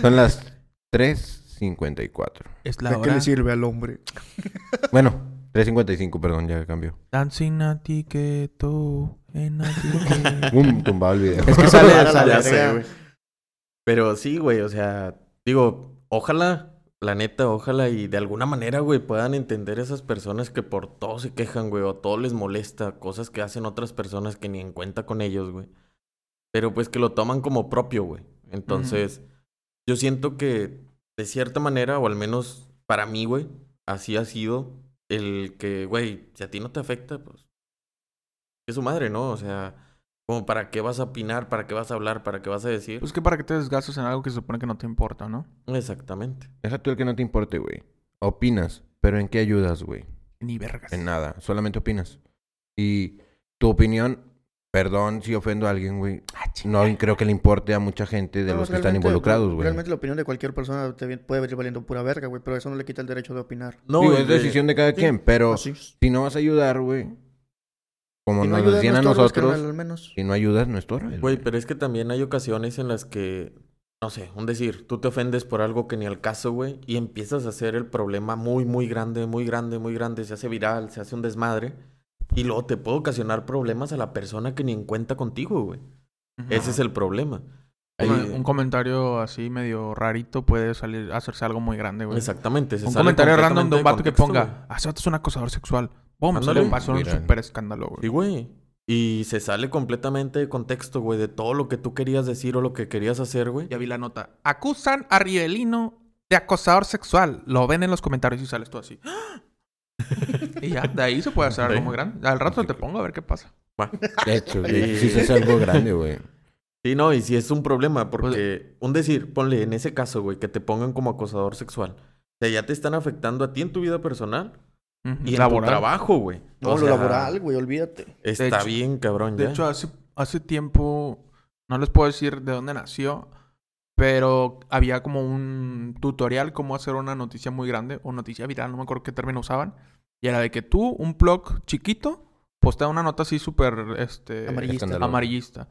Son las 3.54. Es ¿De qué le sirve al hombre? [LAUGHS] Bueno, 3.55, perdón, ya cambió. Dancing a tiqueto en a tiqueto. Boom, tumbado el video. Es que sale, Ya sale, sé, güey. Pero sí, güey, o sea, digo, ojalá, la neta, ojalá y de alguna manera, güey, puedan entender esas personas que por todo se quejan, güey, o todo les molesta, cosas que hacen otras personas que ni en cuenta con ellos, güey. Pero pues que lo toman como propio, güey. Entonces, yo siento que de cierta manera, o al menos para mí, güey, así ha sido el que, güey, si a ti no te afecta, pues es su madre, ¿no? O sea, como para qué vas a opinar, para qué vas a hablar, para qué vas a decir. Pues que para que te desgastes en algo que se supone que no te importa, ¿no? Exactamente. Deja tú el que no te importe, güey. Opinas, pero ¿en qué ayudas, güey? Ni vergas. En nada, solamente opinas. Y tu opinión, perdón si ofendo a alguien, güey. No creo que le importe a mucha gente de No, los que están involucrados, güey. Realmente la opinión de cualquier persona te puede venir valiendo pura verga, güey, pero eso no le quita el derecho de opinar. No, Digo, es de- decisión de cada Sí, quien, pero si no vas a ayudar, güey, como Si no nos no a nosotros, carnal, al menos. si no ayudas, no estorbes. Güey, pero es que también hay ocasiones en las que, no sé, un decir, tú te ofendes por algo que ni al caso, güey, y empiezas a hacer el problema muy, muy grande, muy grande, muy grande, se hace viral, se hace un desmadre, y luego te puede ocasionar problemas a la persona que ni en cuenta contigo, güey. Ese es el problema. Un- Ahí- Un comentario así medio rarito puede salir, hacerse algo muy grande, güey. Exactamente. se Un sale comentario random de un vato que ponga, ah, ese vato es un acosador sexual. Boom, Ándale. sale un paso un Viral. super escándalo, güey. Sí, güey. Y se sale completamente de contexto, güey, de todo lo que tú querías decir o lo que querías hacer, güey. Ya vi la nota. Acusan a Rielino de acosador sexual. Lo ven en los comentarios y sales tú así. [LAUGHS] y ya, de ahí se puede hacer algo Sí. muy grande. Al rato te pongo a ver qué pasa. Va. De hecho, [LAUGHS] Sí. güey, sí se hace algo grande, güey. Sí, no, y si es un problema, Pues, porque un decir, ponle en ese caso, güey, que te pongan como acosador sexual. O sea, ya te están afectando a ti en tu vida personal Ujú. y en Laboral. tu trabajo, güey. No, O lo laboral, güey, olvídate. Está hecho- bien, cabrón, De ya. hecho, hace, hace tiempo, no les puedo decir de dónde nació, pero había como un tutorial cómo hacer una noticia muy grande o noticia viral, no me acuerdo qué término usaban. Y era de que tú, un blog chiquito, postea una nota así súper este, Amarillista. Amarillista.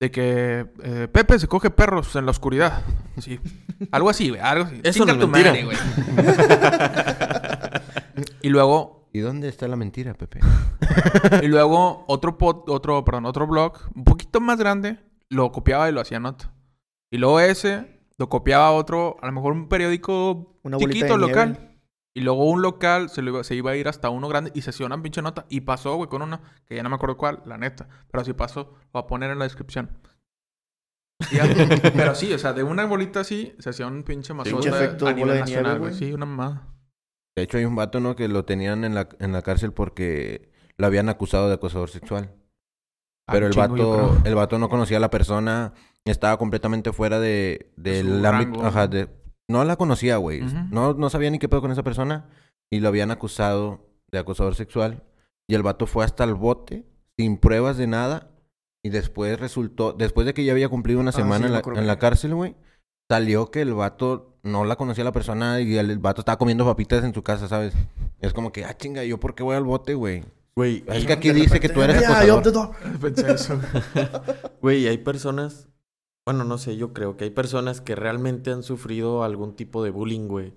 De que eh, Pepe se coge perros en la oscuridad. Sí. Algo así, güey. Algo así. Eso no es tu mentira. madre, güey. [LAUGHS] y luego ¿Y dónde está la mentira, Pepe? [LAUGHS] y luego otro pod- otro, perdón, otro blog, un poquito más grande, lo copiaba y lo hacía nota. Y luego ese lo copiaba a otro, a lo mejor un periódico Una bolita chiquito local. nieve. Y luego un local se, lo iba, se iba a ir hasta uno grande y se hacía una pinche nota. Y pasó, güey, con una que ya no me acuerdo cuál, la neta. Pero así pasó. Lo voy a poner en la descripción. Y [LAUGHS] pero sí, o sea, de una bolita así se hacía un pinche Pinche mazota efecto a bola nivel de nacional, nieve, güey. Sí, una mamada. De hecho, hay un vato, ¿no? Que lo tenían en la, en la cárcel porque lo habían acusado de acosador sexual. Ah, Pero el chingo, vato, el vato no conocía a la persona, estaba completamente fuera de, del ámbito, ajá, de, no la conocía, güey. No, no sabía ni qué pedo con esa persona y lo habían acusado de acosador sexual y el vato fue hasta el bote sin pruebas de nada y después resultó, después de que ya había cumplido una Ah, semana sí, en, la, en la cárcel, güey, salió que el vato no la conocía la persona y el, el vato estaba comiendo papitas en su casa, ¿sabes? Es como que, ah, chinga, ¿yo por qué voy al bote, güey? Güey, Es que aquí dice que tú eres [LAUGHS] Yeah, [LAUGHS] yo acosador. Pensé eso. [LAUGHS] güey, hay personas, bueno, no sé, yo creo que hay personas que realmente han sufrido algún tipo de bullying, güey.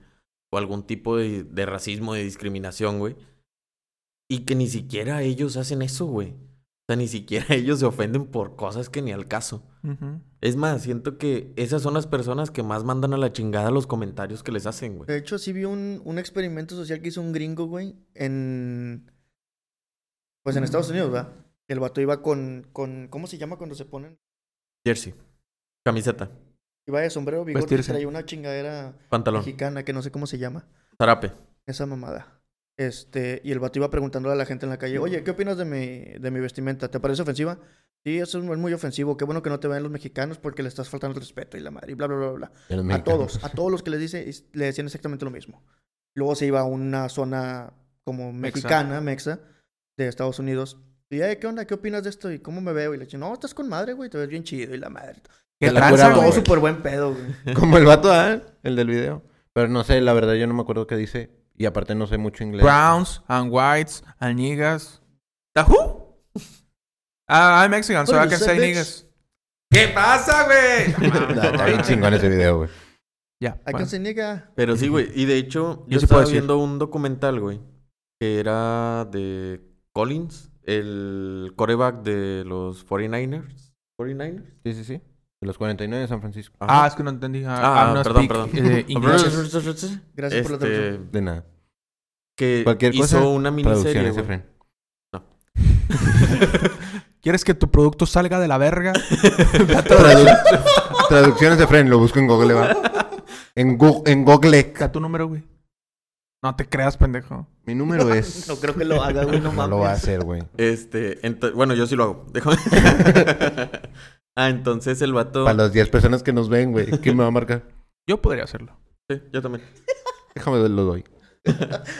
O algún tipo de, de racismo, de discriminación, güey. Y que ni siquiera ellos hacen eso, güey. O sea, ni siquiera [LAUGHS] ellos se ofenden por cosas que ni al caso. Es más, siento que esas son las personas que más mandan a la chingada los comentarios que les hacen, güey. De hecho, sí vi un, un experimento social que hizo un gringo, güey, en... Pues en Estados Unidos, ¿verdad? El vato iba con, con... ¿Cómo se llama cuando se ponen? Jersey. Camiseta. Iba de sombrero, bigote, y Vestirse. traía una chingadera Pantalón. mexicana que no sé cómo se llama. Zarape. Esa mamada. Este, y el vato iba preguntándole a la gente en la calle, oye, ¿qué opinas de mi, de mi vestimenta? ¿Te parece ofensiva? Sí, eso es muy, ofensivo. Qué bueno que no te vean los mexicanos porque le estás faltando el respeto y la madre, y bla, bla, bla, bla. A mexicanos. todos, a todos los que les dice, le decían exactamente lo mismo. Luego se iba a una zona como mexicana, mexa, de Estados Unidos. Y, "Eh, ¿qué onda? ¿Qué opinas de esto? ¿Y cómo me veo? Y le dije, no, estás con madre, güey, te ves bien chido y la madre. ¿Qué Te tranza, Todo súper buen pedo, güey. [LAUGHS] Como el vato, ¿ah? El del video. Pero no sé, la verdad yo no me acuerdo qué dice. Y aparte no sé mucho inglés. Browns and whites and niggas. ¿The who? [LAUGHS] Ah, I'm Mexican, so I can say niggas. ¿Qué pasa, güey? [LAUGHS] Está bien chingón ese video, güey. Ya. I bueno. can say nigga. Pero sí, güey. Y de hecho, yo, Yo sí estaba puedo viendo un documental, güey. Que era de Collins, el coreback de los 49ers. ¿49ers? Sí, sí, sí. De los 49 de San Francisco. Ah, es que no entendí. Ah, Ah, perdón, speak, perdón. eh. [LAUGHS] Gracias por la Este, traducción. De nada. que Cualquier hizo cosa, una miniserie. Efren. [LAUGHS] ¿Quieres que tu producto salga de la verga? [LAUGHS] Tradu- Traducciones de Fren, lo busco en Google, va. En, Gu- en Google. Tu número, güey. No te creas, pendejo. Mi número es. No creo que lo haga, güey, no No lo va a mames. hacer, güey. Este, bueno, yo sí lo hago. Déjame. Ah, entonces el vato. Para las 10 personas que nos ven, güey. ¿Quién me va a marcar? Yo podría hacerlo. Sí, yo también. Déjame lo doy.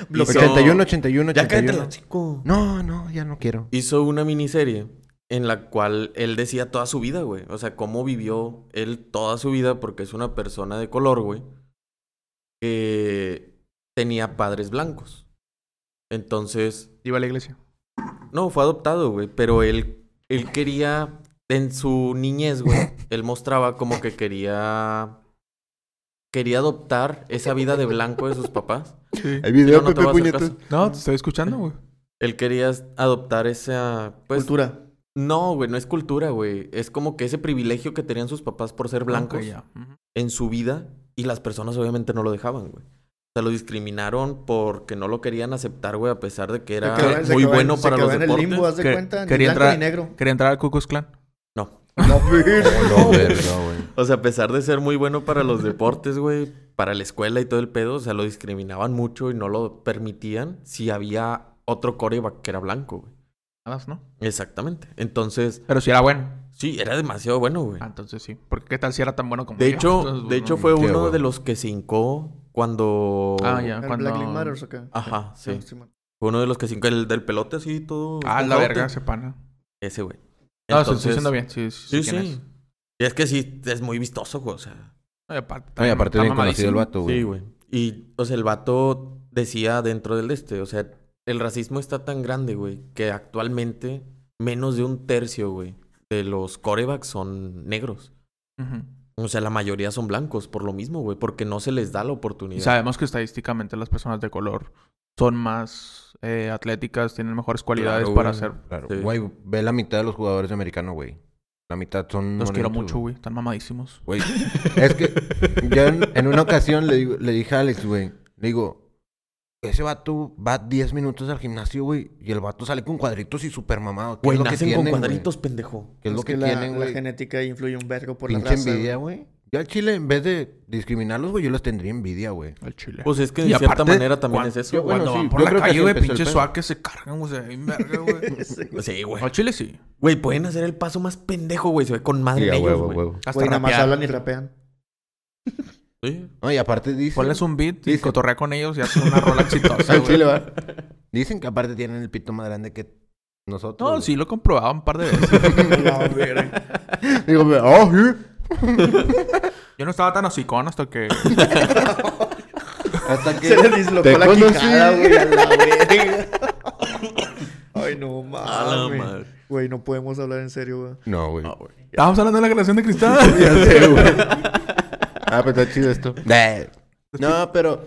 Hizo- 81, 81, Ya cállate 81. la chico. No, no, ya no quiero. Hizo una miniserie en la cual él decía toda su vida, güey. O sea, cómo vivió él toda su vida porque es una persona de color, güey. Que tenía padres blancos. Entonces, Iba a la iglesia. no, fue adoptado, güey. Pero él, él quería, en su niñez, güey, [LAUGHS] él mostraba como que quería... Quería adoptar esa vida de blanco de sus papás. Sí. Hay video, no, Pepe Puñetas. No, te estoy escuchando, güey. Él quería adoptar esa... Pues, Cultura. No, güey, no es cultura, güey. Es como que ese privilegio que tenían sus papás por ser blancos en su vida y las personas obviamente no lo dejaban, güey. O sea, lo discriminaron porque no lo querían aceptar, güey, a pesar de que era Se quedó- se muy quedó bueno se para los en el deportes. limbo, haz de Que- cuenta, ni quería entrar- negro. Quería entrar al Ku Klux Klan. No. No, [LAUGHS] No, verga, güey. O sea, a pesar de ser muy bueno para los deportes, güey, para la escuela y todo el pedo, o sea, lo discriminaban mucho y no lo permitían si había otro coreback que era blanco, güey. Nada más, ¿no? Exactamente. Entonces, Pero si era bueno. sí, era demasiado bueno, güey. Ah, entonces sí. Porque qué tal si era tan bueno como De yo? hecho, Entonces, de hecho fue uno de los que se hincó cuando... Ah, ya. ¿El Cuando... Black Lives Matter o qué? Ajá, sí. Fue uno de los que se hincó, el del pelote así, todo... Ah, la verga, ese pana. Ese, güey. No, se estoy Entonces- diciendo bien. Sí, sí. Sí. Y es que sí, es muy vistoso, güey, o sea... Y aparte, aparte bien conocido el vato, güey. Sí, güey. Y, o sea, el vato decía dentro del este, o sea, el racismo está tan grande, güey, que actualmente menos de un tercio, güey, de los corebacks son negros. O sea, la mayoría son blancos por lo mismo, güey, porque no se les da la Y oportunidad. sabemos que estadísticamente las personas de color son más eh, atléticas, tienen mejores cualidades Claro, para güey. hacer. Claro. Sí. Güey, ve la mitad de los jugadores americanos, güey. La mitad son. Los quiero mucho, güey. Están mamadísimos. Güey, es que yo en, en una ocasión le, digo- le dije a Alex, güey, le digo, ese vato va 10 minutos al gimnasio, güey, y el vato sale con cuadritos y super mamado. ¿Qué Güey, es lo que nacen tienen, con güey? cuadritos, pendejo. ¿Qué es lo que, que la, tienen, la güey? genética influye un vergo por la Pinche raza. envidia, güey. Yo al chile, en vez de discriminarlos, güey, yo les tendría envidia, güey. El chile. Pues es que de Y cierta aparte, manera también es eso. yo- güey. Cuando bueno, van sí, por yo la creo que calle, güey, pedo. suaques se cargan, güey. [LAUGHS] güey. Sí, güey. Al chile sí. Güey, pueden hacer el paso más pendejo, güey. Se ve con madre Sí, a ellos, huevo, güey. huevo. Hasta Güey, nada más hablan y rapean. [LAUGHS] Sí. No, y aparte dicen... Ponles un beat y Dicen- cotorrea con ellos y haces una rola exitosa, [LAUGHS] Al güey. chile, va. Dicen que aparte tienen el pito más grande que nosotros. No, güey. sí lo he comprobado un par de veces. Digo, oh, sí. Yo no estaba tan hocicón hasta que... [LAUGHS] Hasta que... Se le dislocó la conocí. quijada, güey, a la verga. [LAUGHS] Ay, no mames. Güey, no podemos hablar en serio, güey. No, güey. No, güey. Estábamos hablando de la creación de cristal. [LAUGHS] Ya sé, güey. Ah, pues está chido esto. No, pero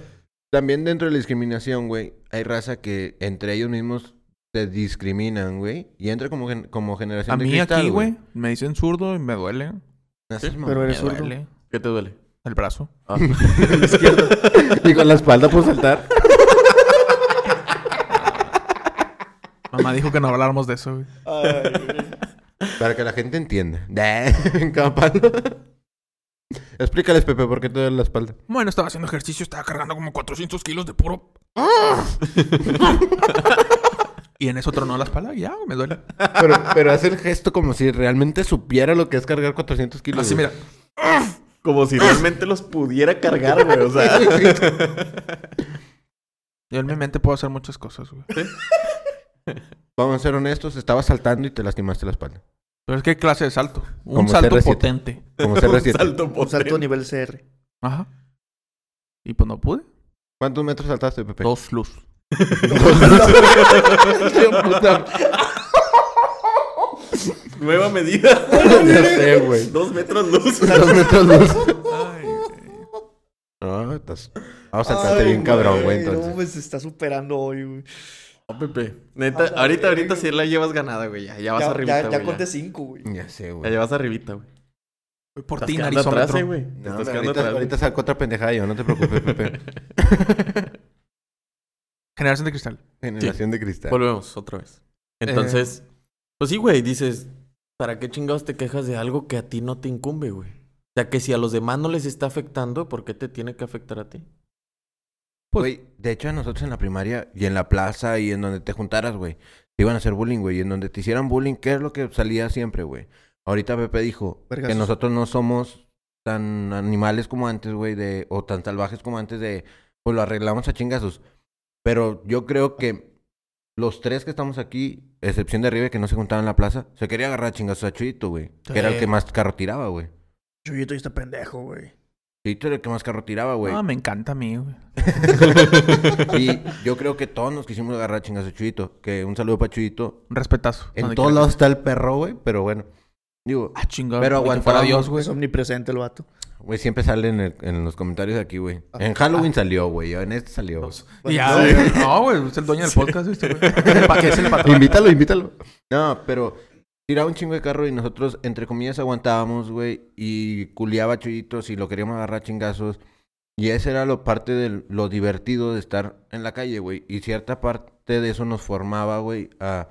también dentro de la discriminación, güey, hay raza que entre ellos mismos se discriminan, güey. Y entra como, gen- como generación A de mí cristal, aquí, güey, me dicen zurdo y me duele. Pero eres zurdo. duele. ¿Qué te duele? El brazo. Ah. [LAUGHS] [LAUGHS] Y con la espalda por saltar. [LAUGHS] Mamá dijo que no habláramos de eso, güey. Para que la gente entienda. Palo. Explícales, Pepe, por qué te duele la espalda. Bueno, estaba haciendo ejercicio, estaba cargando como 400 kilos de puro... y en eso tronó la espalda y ya, me duele. Pero, pero hace el gesto como si realmente supiera lo que es cargar 400 kilos. Así, mira. Como si realmente los pudiera cargar, güey. O sea. Yo en mi mente puedo hacer muchas cosas, güey. Vamos a ser honestos, estabas saltando y te lastimaste la espalda. Pero es que clase de salto. Un Como salto CR7. potente. Como [LAUGHS] Un CR7. salto Un salto potente. nivel CR. Ajá. Y pues no pude. ¿Cuántos metros saltaste, Pepe? Dos luz. [LAUGHS] Nueva medida. Ya sé, güey. Dos metros luz. Dos metros luz. Ay, güey. No, estás... Vamos a saltarte bien cabrón, güey, No, pues se está superando hoy, güey. No, Pepe. Neta, A la ahorita, ahorita verga. sí la llevas ganada, güey. Ya, ya vas Ya, arribita, ya, güey. ya conté cinco, güey. Ya sé, Ya güey. llevas arribita, güey. Voy Por Estás ti, quedando atrás, narizómetro. eh, güey. Te No, estás hombre, quedando ahorita, atrás, ahorita güey. saco otra pendejada yo, no te preocupes, Pepe. [LAUGHS] Generación de cristal. Generación de cristal. Volvemos otra vez. Entonces, pues sí, güey, dices, ¿para qué chingados te quejas de algo que a ti no te incumbe, güey? O sea, que si a los demás no les está afectando, ¿por qué te tiene que afectar a ti? Pues- Güey, de hecho a nosotros en la primaria y en la plaza y en donde te juntaras, güey, te iban a hacer bullying, güey. Y en donde te hicieran bullying, ¿qué es lo que salía siempre, güey? Ahorita Pepe dijo que nosotros no somos tan animales como antes, güey, de, o tan salvajes como antes de, pues lo arreglamos a chingazos. Pero yo creo que los tres que estamos aquí, excepción de Rive que no se juntaba en la plaza, se quería agarrar a chingazos a Chuyito, güey. Que era el que más carro tiraba, güey. Chuyito y este pendejo, güey. Chuyito era el que más carro tiraba, güey. No, me encanta a mí, güey. [LAUGHS] Y yo creo que todos nos quisimos agarrar a chingas a Chuyito. Que un saludo para Chuyito. Un respetazo. En todos lados está el perro, güey. Pero bueno. Digo, Ah, chingado. Pero aguantábamos, Dios, güey. Es omnipresente el vato. güey, siempre sale en, el- en los comentarios de aquí, güey. Ah. En Halloween salió, güey. En este salió. güey. Bueno, Ya, no, güey. No, güey. Es el dueño del [LAUGHS] podcast, este, güey. [LAUGHS] Es el patrón. invítalo, invítalo. No, pero tiraba un chingo de carro y nosotros, entre comillas, aguantábamos, güey. Y culiaba a Chuyito si lo queríamos agarrar a chingazos. Y esa era lo parte de lo divertido de estar en la calle, güey. Y cierta parte de eso nos formaba, güey, a...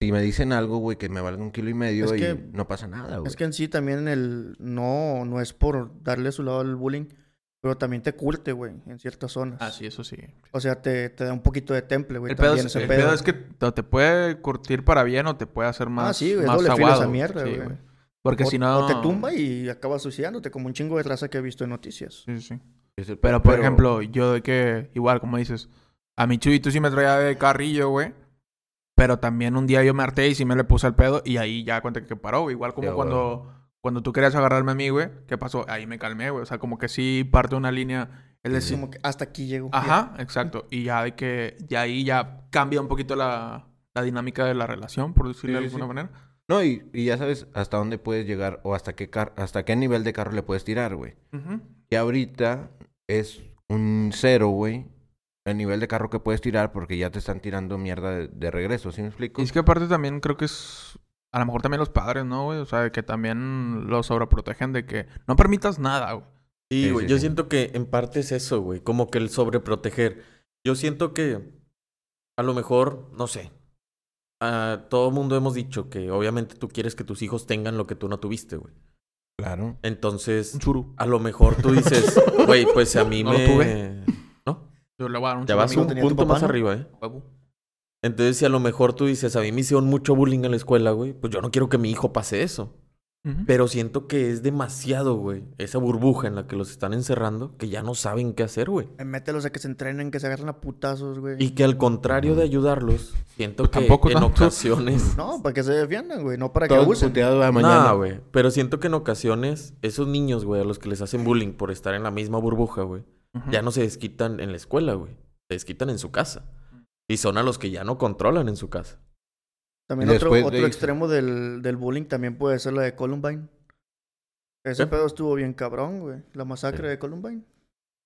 Si me dicen algo, güey, que me valga un kilo y medio Es y que- no pasa nada, güey. Es que en sí también el... No, no es por darle su lado al bullying, pero también te curte, güey, en ciertas zonas. Ah, sí, eso sí. O sea, te, te da un poquito de temple, güey, El pedo, también es, ese el pedo. pedo es que te puede curtir para bien o te puede hacer más, Ah, sí, güey, es más doble esa mierda, Sí, güey. Porque o, si no... o te tumba y acabas suicidándote, como un chingo de raza que he visto en noticias. Sí, sí. Pero, por ejemplo, yo de que, igual, como dices, a mi chubito sí me traía de carrillo, güey. Pero también un día yo me harté y sí me le puse al pedo y ahí ya cuenta que paró. Igual como cuando, cuando tú querías agarrarme a mí, güey. ¿Qué pasó? Ahí me calmé, güey. O sea, como que sí parte una línea. Es decir, como que hasta aquí llego. ajá, exacto. Y ya de que, ya ahí ya cambia un poquito la, la dinámica de la relación, por decirlo Sí, de alguna sí. manera. No, y, y ya sabes hasta dónde puedes llegar o hasta qué, car- hasta qué nivel de carro le puedes tirar, güey. Y ahorita es un cero, güey. El nivel de carro que puedes tirar porque ya te están tirando mierda de, de regreso, ¿sí me explico? Y es que aparte también creo que es... A lo mejor también los padres, ¿no, güey? O sea, que también los sobreprotegen de que no permitas nada, güey. Sí, güey. sí, yo sí. siento que en parte es eso, güey. Como que el sobreproteger. Yo siento que a lo mejor, no sé. A todo mundo hemos dicho que obviamente tú quieres que tus hijos tengan lo que tú no tuviste, güey. Claro. Entonces, Un churu. a lo mejor tú dices, [LAUGHS] güey, pues a mí No lo me... tuve. Yo le voy a dar un a vas un punto papá, más ¿no? arriba, ¿eh? huevo. Entonces, si a lo mejor tú dices, a mí me hicieron mucho bullying en la escuela, güey, pues yo no quiero que mi hijo pase eso. Pero siento que es demasiado, güey, esa burbuja en la que los están encerrando, que ya no saben qué hacer, güey. Eh, Mételos a que se entrenen, que se agarren a putazos, güey. Y que al contrario de ayudarlos, siento Pues que tampoco en tanto. ocasiones... [LAUGHS] No, para que se defiendan, güey, no para que abusen. puteado de mañana. No, güey. Pero siento que en ocasiones, esos niños, güey, a los que les hacen bullying por estar en la misma burbuja, güey, Ya no se desquitan en la escuela, güey. Se desquitan en su casa. Y son a los que ya no controlan en su casa. También otro, otro de- extremo del, del bullying también puede ser la de Columbine. Ese pedo estuvo bien cabrón, güey. La masacre Sí. de Columbine.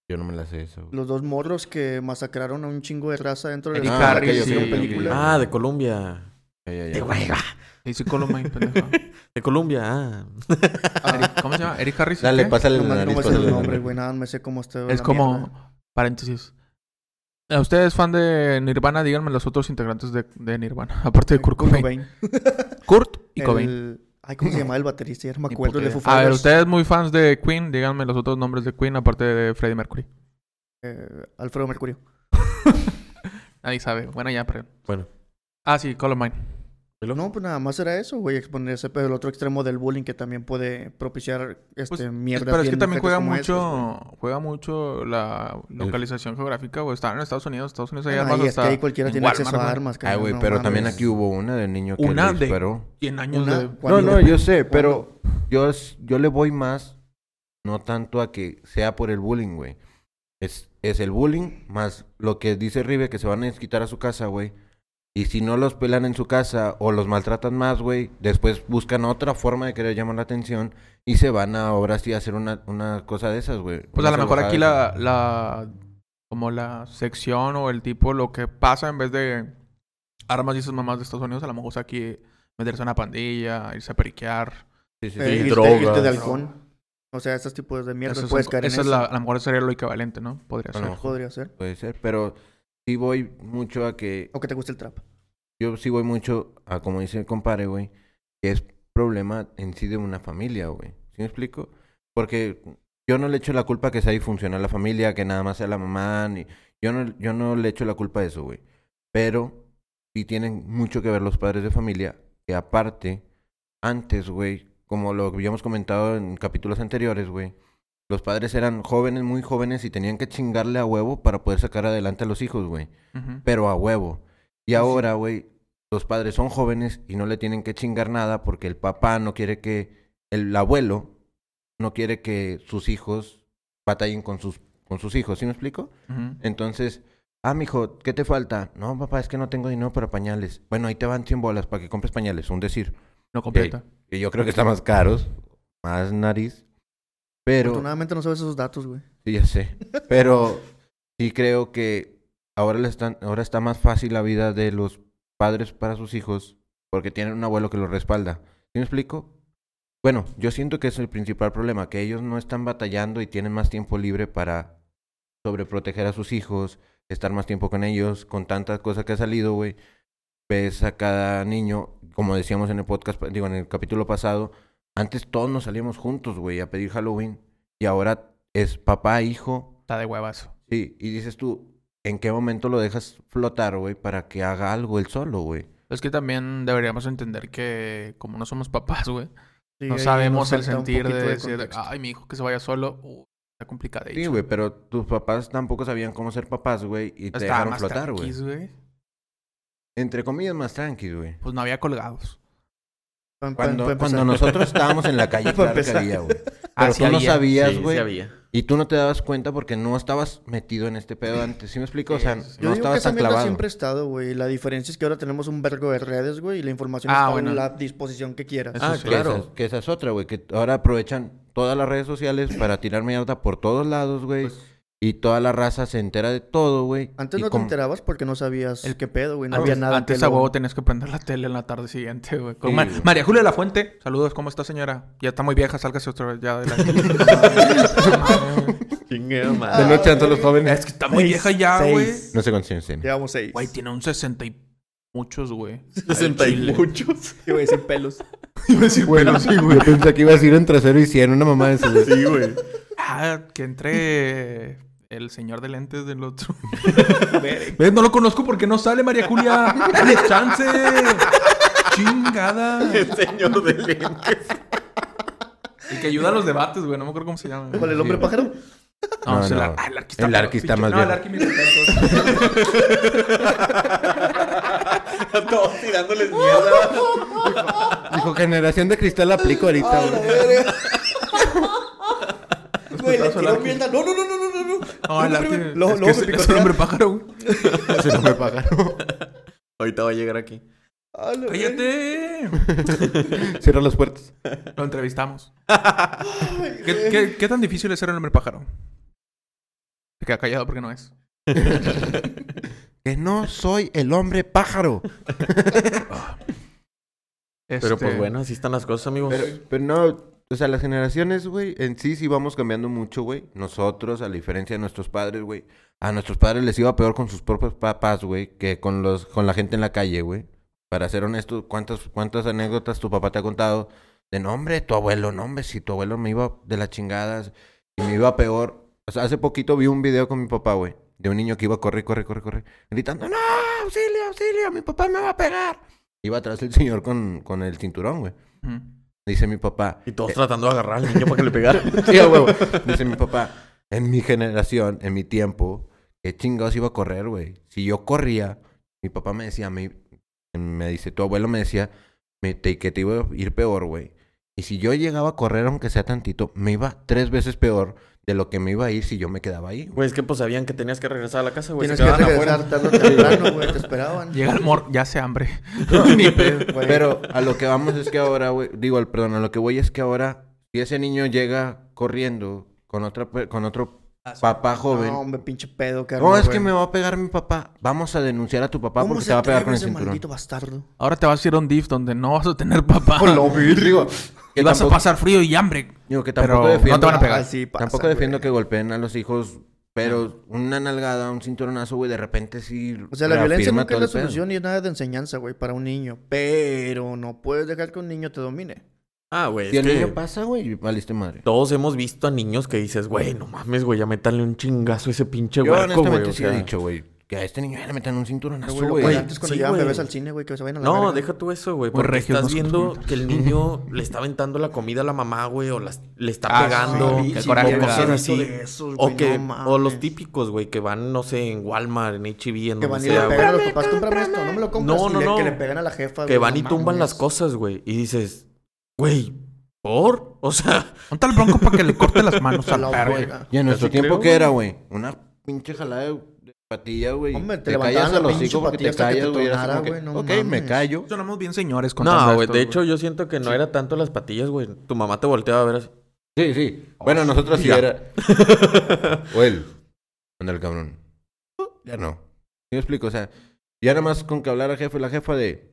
Yo no me la sé eso. güey. Los dos morros que masacraron a un chingo de raza dentro de la Ah, película. Ah, de Colombia. Ya, ya, ya. De hueva. Sí, Columbine, pendejo. [LAUGHS] De Colombia, ah. Eric- ¿Cómo se llama? Eric Harris. Dale, qué? pásale me- no me sé pásale el la nombre, nariz. güey. Nada, me sé cómo está. Es la como... mierda. Paréntesis. ¿A ustedes fan de Nirvana? Díganme los otros integrantes de, de Nirvana. [LAUGHS] Aparte de Kurt Cobain. Cobain. [LAUGHS] Kurt y El- Cobain. Ay, ¿cómo se llama el baterista? Ya no me Ni acuerdo. puta El de idea. Foo A ver, Fighters. ustedes muy fans de Queen, díganme los otros nombres de Queen aparte de Freddie Mercury. Eh, Alfredo Mercurio. Nadie sabe. Bueno, ya, pero... Bueno. Ah, sí, Columbine. No, pues nada más era eso, güey. Exponer ese pedo. El otro extremo del bullying que también puede propiciar este, Pues, mierdas Pero es que también juega mucho, güey. juega mucho la localización geográfica, güey. Estaban en Estados Unidos, Estados Unidos hay Bueno, armas ahí es que ahí cualquiera en tiene acceso Walmart, a güey. armas. Güey, no pero mames. también aquí hubo una del niño que Una lo de- disparó. 100 años Una- de... No, no, yo sé, pero yo, es- yo le voy más, no tanto a que sea por el bullying, güey. Es, es el bullying más lo que dice Rive, que se van a desquitar a su casa, güey. Y si no los pelan en su casa o los maltratan más, güey, después buscan otra forma de querer llamar la atención y se van a ahora sí a hacer una, una cosa de esas, güey. Pues a lo mejor aquí la, la... Como la sección o el tipo, lo que pasa en vez de armas y esas mamás de Estados Unidos, a lo mejor es aquí meterse en una pandilla, irse a periquear. Sí, sí, Eh, sí. y irte, drogas. irte de halcón. O sea, estos tipos de mierda Eso es puedes un- caer en esa es eso. la, a lo mejor sería lo equivalente, ¿no? Podría A ser. Podría ser. Puede ser, pero sí voy mucho a que O que te guste el trap. yo sí voy mucho a, como dice el compadre, güey, que es problema en sí de una familia, güey. ¿Sí me explico? Porque yo no le echo la culpa que sea disfuncional la familia, que nada más sea la mamá, ni... Yo no, yo no le echo la culpa de eso, güey. Pero sí tienen mucho que ver los padres de familia, que aparte, antes, güey, como lo habíamos comentado en capítulos anteriores, güey, los padres eran jóvenes, muy jóvenes, y tenían que chingarle a huevo para poder sacar adelante a los hijos, güey pero a huevo. Y ahora, güey, los padres son jóvenes y no le tienen que chingar nada porque el papá no quiere que, el abuelo no quiere que sus hijos batallen con sus, con sus hijos, ¿sí me explico? Entonces, ah, mijo, ¿qué te falta? No, papá, es que no tengo dinero para pañales. Bueno, ahí te van 100 bolas para que compres pañales, un decir. No completa. Que yo creo que está más caros, más nariz. Pero... Afortunadamente no sabes esos datos, güey. Sí, ya sé. Pero sí creo que ahora, le están, ahora está más fácil la vida de los padres para sus hijos porque tienen un abuelo que los respalda. ¿Sí me explico? Bueno, yo siento que es el principal problema, que ellos no están batallando y tienen más tiempo libre para sobreproteger a sus hijos, estar más tiempo con ellos, con tantas cosas que ha salido, güey. Ves a cada niño, como decíamos en el podcast, digo, en el capítulo pasado, antes todos nos salíamos juntos, güey, a pedir Halloween. Y ahora es papá, hijo, Está de huevas. Sí, y dices tú, ¿en qué momento lo dejas flotar, güey, para que haga algo él solo, güey? Es que también deberíamos entender que como no somos papás, güey, Sí, no sabemos el sentir de decir, ay, mi hijo que se vaya solo, uh, está complicado. Sí, güey, pero tus papás tampoco sabían cómo ser papás, güey, y te Estaba dejaron más flotar, güey. tranquis, güey. Entre comillas, más tranquis, güey. Pues no había colgados. Cuando, nosotros estábamos en la [LAUGHS] calle, claro que empezar. había, güey. Ah, Pero sí tú no había. sabías, Sí, sí güey. y tú no te dabas cuenta porque no estabas metido en este pedo antes. ¿Sí me explico? O sea, sí. Yo no digo que estabas tan clavado. siempre ha estado, güey. La diferencia es que ahora tenemos un vergo de redes, güey, y la información Ah, está bueno. a la disposición que quieras. Eso Ah, sí. Que claro. esa- que esa es otra, güey. Que ahora aprovechan todas las redes sociales para tirar mierda por todos lados, güey. Pues- y toda la raza se entera de todo, güey. Antes y no te enterabas porque no sabías El- qué pedo, güey. No antes, había nada. Antes a huevo tenías que prender la tele en la tarde siguiente, güey. Sí. María Julia de la Fuente. Saludos, ¿cómo está, señora? Ya está muy vieja, sálgase otra vez ya [LAUGHS] de la... Chinguea, De madre. noche a todos los jóvenes. es que está muy Seis, vieja ya, güey. No se conciencian. Llevamos seis. Güey, tiene un sesenta y muchos, güey. 60 y muchos. [LAUGHS] Iba a decir pelos. [LAUGHS] Iba a decir, Bueno, sí, güey. Yo pensé que iba a decir entre 0 y 100, una mamá de güey. Sí, güey. Ah, que entre el señor de lentes del otro. [LAUGHS] ¿Ves? [LAUGHS] No lo conozco porque no sale María Julia. ¡Dale chance! ¡Chingada! El señor de lentes. El que ayuda a los debates, güey. No me acuerdo cómo se llama. ¿Cuál, el hombre Sí, pájaro? No, ah, el arqui El peor, arqui está pinche- más No, viejo. el arqui mis respetos. [LAUGHS] Todos tirándoles mierda. Dijo, generación de cristal aplico ahorita, güey. Güey, le tiró mierda. No, no, no, no, no, no, no. El. Luego, luego es que es, es el hombre pájaro, güey. Si no me pagaron. Ahorita va a llegar aquí. ¡Cállate! Cierra las puertas. Lo entrevistamos. Ay, ¿Qué, qué, qué tan difícil es ser el hombre pájaro? Se queda callado porque no es. [LAUGHS] Que no soy el hombre pájaro. [LAUGHS] Pero pues Este, bueno, así están las cosas, amigos. Pero, pero no, o sea, las generaciones, güey, en sí sí vamos cambiando mucho, güey. Nosotros, a la diferencia de nuestros padres, güey. A nuestros padres les iba peor con sus propios papás, güey, que con los con la gente en la calle, güey. Para ser honesto, ¿cuántas, ¿cuántas anécdotas tu papá te ha contado? De no, hombre, tu abuelo, no, hombre, si tu abuelo me iba de las chingadas y me iba peor. O sea, hace poquito vi un video con mi papá, güey, de un niño que iba a correr, correr, correr, correr, gritando, no, auxilio, auxilio, mi papá me va a pegar. Iba atrás el señor con, con el cinturón, güey. Dice mi papá, Y todos tratando de agarrar al niño para que le [LAUGHS] pegara. Sí, a huevo. Dice mi papá, en mi generación, en mi tiempo, ¿qué chingados iba a correr, güey? Si yo corría, mi papá me decía, me, me dice, tu abuelo me decía me- te- que te iba a ir peor, güey. Y si yo llegaba a correr, aunque sea tantito, me iba tres veces peor de lo que me iba a ir si yo me quedaba ahí. güey. Es que pues sabían que tenías que regresar a la casa, güey. Tienes que regresar tarde o temprano, güey. Te [LAUGHS] esperaban. Llega el mor... Ya se hambre. [LAUGHS] Ni pedo, güey. Pero a lo que vamos es que ahora, güey, digo, perdón, a lo que voy es que ahora, si ese niño llega corriendo con otra, pe- con otro papá joven, No, hombre, pinche pedo, no, carnal, es que me va a pegar mi papá, vamos a denunciar a tu papá ¿Cómo porque se te va a pegar con el cinturón. maldito bastardo? Ahora te vas a ir a un DIF donde no vas a tener [LAUGHS] papá. Digo, [LAUGHS] que y vas a pasar frío y hambre. Digo que Pero tampoco no defiendo, te van a pegar. Ah, sí pasa, tampoco defiendo güey. que golpeen a los hijos, pero una nalgada, un cinturonazo, güey, de repente sí. O sea, la violencia nunca es la solución ni es nada de enseñanza, güey, para un niño. Pero no puedes dejar que un niño te domine. Ah, güey. Si el que niño pasa, güey, valiste madre. Todos hemos visto a niños que dices, güey, no mames, güey, ya métanle un chingazo a ese pinche Yo huerco, honestamente güey. O sí he sea... dicho, güey, que a este niño ya le metan un cinturonazo, Güey, güey. que güey. antes cuando Sí, güey. bebés al cine, güey, que se vayan a la No, verga. deja tú eso, güey. Porque regios estás viendo que el niño [LAUGHS] le está aventando la comida a la mamá, güey, o las- le está Ah, pegando. sí, qué o coraje cosas He así. visto de esos, O güey, que, no o los típicos, güey, que van, no sé, en Walmart, en H&B, en Que donde van y sea, le güey. pegan a los papás, cómprame esto, no me lo compras. No, no, no. Que le pegan a la jefa, Que güey, van y tumban las cosas, güey. Y dices, güey, ¿por? O sea, Ponte al bronco para que le corte las manos [LAUGHS] A al la perro. Y en nuestro tiempo, creo, ¿qué era, güey? Una pinche jalada de patilla, güey. Hombre, te te callas a los hijos porque te callas, te güey. no ok, me callo. Sonamos bien señores contando no, güey. De hecho, yo siento que no era tanto las patillas, güey. Tu mamá te volteaba a ver así. Sí, sí. Bueno, nosotros sí era... [LAUGHS] o él. Anda el cabrón. Ya no. ¿Sí me explico? O sea, ya nada más con que hablara jefe, la jefa de...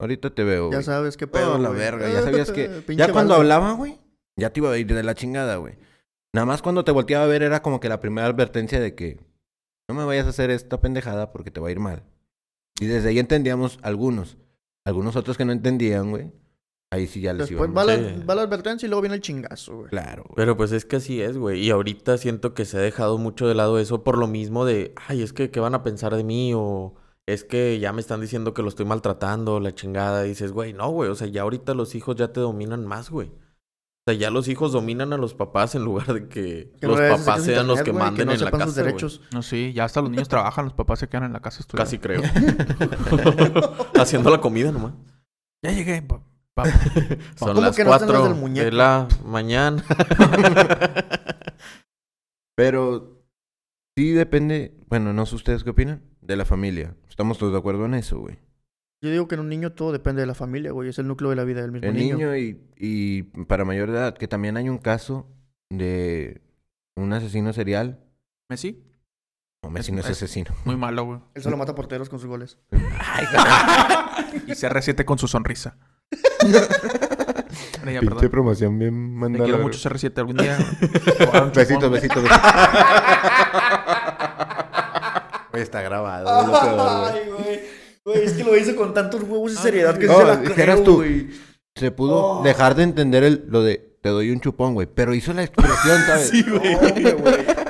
Ahorita te veo, Ya sabes qué Oh, pedo, la güey. verga, ya sabías que... [LAUGHS] Ya cuando hablaba, güey, ya te iba a ir de la chingada, güey. Nada más cuando te volteaba a ver era como que la primera advertencia de que no me vayas a hacer esta pendejada porque te va a ir mal. Y desde ahí entendíamos algunos. Algunos otros que no entendían, güey. Ahí sí ya les Después iba va mal. la, va la advertencia y luego viene el chingazo, güey. Claro, güey. Pero pues es que así es, güey. Y ahorita siento que se ha dejado mucho de lado eso por lo mismo de, ay, es que, ¿qué van a pensar de mí? O es que ya me están diciendo que lo estoy maltratando, la chingada. Y dices, güey, no, güey. O sea, ya ahorita los hijos ya te dominan más, güey. O sea, ya los hijos dominan a los papás en lugar de que, Que los papás sean los que manden no en la casa, sus derechos. No, sí, ya hasta los niños [LAUGHS] trabajan, los papás se quedan en la casa estudiando. Casi creo. [LAUGHS] Haciendo la comida nomás. Ya llegué, pa- pa- [LAUGHS] Son ¿Cómo las que no de muñeco? la mañana. Pero sí depende, bueno, no sé ustedes qué opinan, de la familia. Estamos todos de acuerdo en eso, güey. Yo digo que en un niño todo depende de la familia, güey. Es el núcleo de la vida del mismo El niño. niño y, y para mayor de edad, que también hay un caso de un asesino serial. Messi, No, Messi no es Es- asesino. muy malo, güey. Él solo mata porteros con sus goles. [LAUGHS] Y CR7 con su sonrisa. [LAUGHS] Bueno, ya, Pinche perdón. promoción bien Te mandada. quiero mucho CR7 algún día. [LAUGHS] Besitos, besitos, [LAUGHS] besitos. Güey, está grabado. es lo peor, güey. Ay, güey. Güey, es que lo hice con tantos huevos y seriedad que No, se la dijeras creo, tú. güey. Se pudo Oh. dejar de entender el, lo de te doy un chupón, güey. Pero hizo la expresión, [LAUGHS] ¿sabes? Sí, güey.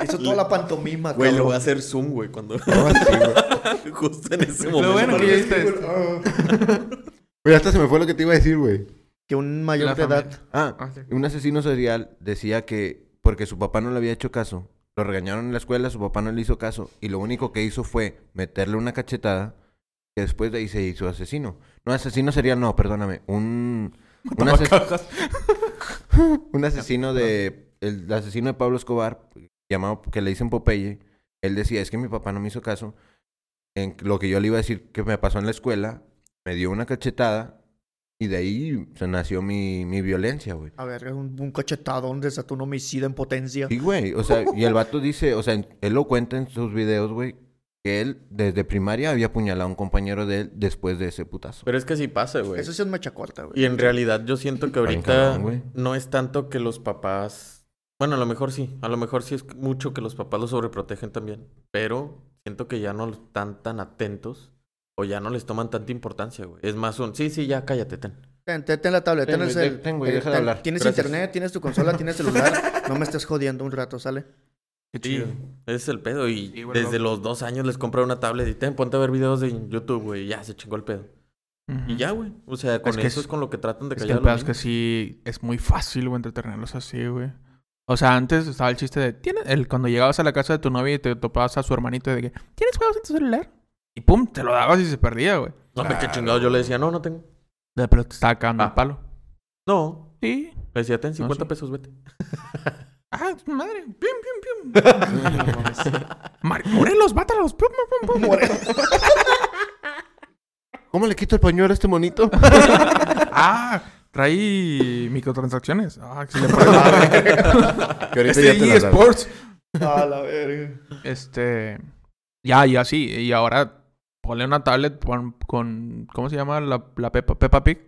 Hizo toda la pantomima, Güey, lo cabrón. voy a hacer zoom, güey, cuando... No, sí, güey. Justo en ese Lo momento. bueno que ya viste esto. Güey, hasta se me fue lo que te iba a decir, güey. Que un mayor de edad. Ah, Ah, sí. un asesino serial decía que porque su papá no le había hecho caso, lo regañaron en la escuela, su papá no le hizo caso y lo único que hizo fue meterle una cachetada que después de ahí se hizo asesino. No, asesino serial, no, perdóname. Un, [LAUGHS] un, ases- Cajas. [LAUGHS] un asesino de... El asesino de Pablo Escobar, llamado, que le dicen Popeye, él decía, es que mi papá no me hizo caso. En lo que yo le iba a decir que me pasó en la escuela, me dio una cachetada y de ahí se nació mi, mi violencia, güey. A ver, un, un cachetadón desató un homicidio en potencia. Sí, güey. O sea, [LAUGHS] y el vato dice, o sea, él lo cuenta en sus videos, güey, que él desde primaria había apuñalado a un compañero de él después de ese putazo. Pero es que sí pasa, güey. Eso sí es mecha corta, güey. Y en realidad yo siento que ahorita no es tanto que los papás... Bueno, a lo mejor sí. A lo mejor sí es mucho que los papás los sobreprotegen también. Pero siento que ya no están tan atentos o ya no les toman tanta importancia, güey. Es más un... Sí, sí, ya cállate, ten. Ten, ten- ten la tablet, ten Ten, el güey, cel. ten, güey, Eh, deja de ten- hablar. Tienes Gracias. internet, tienes tu consola, tienes celular. [LAUGHS] No me estés jodiendo un rato, ¿sale? Qué Sí, chido. ese es el pedo. Y Sí, desde no. los dos años les compré una tablet y ten, ponte a ver videos de YouTube, güey. y Ya se chingó el pedo. Y ya, güey. O sea, con que eso es- es con lo que tratan de Es que callar el pedo los es que sí es muy fácil, güey, entretenerlos así, güey. O sea, antes estaba el chiste de, ¿tienes el cuando llegabas a la casa de tu novia y te topabas a su hermanito de que, ¿tienes juegos en tu celular? Y pum, te lo dabas y se perdía, güey. No, hombre, qué Claro, chingado. Yo le decía, no, no tengo. De- Pero te estaba cagando Ah. el palo. No. Sí. Le decía, ten 50 sí. pesos, vete. [LAUGHS] Ah, madre. Pium, pium, pium. [LAUGHS] Mar- Morelos, mátalos. Pium, pum, pum, pum. ¿Cómo le quito el pañuelo a este monito? [LAUGHS] Ah, trae microtransacciones. Ah, que se le que ahorita Este ya te eSports. A la verga. Este. Ya, y así. Y ahora ponle una tablet con. con- ¿Cómo se llama? La, la Peppa, Peppa Pig.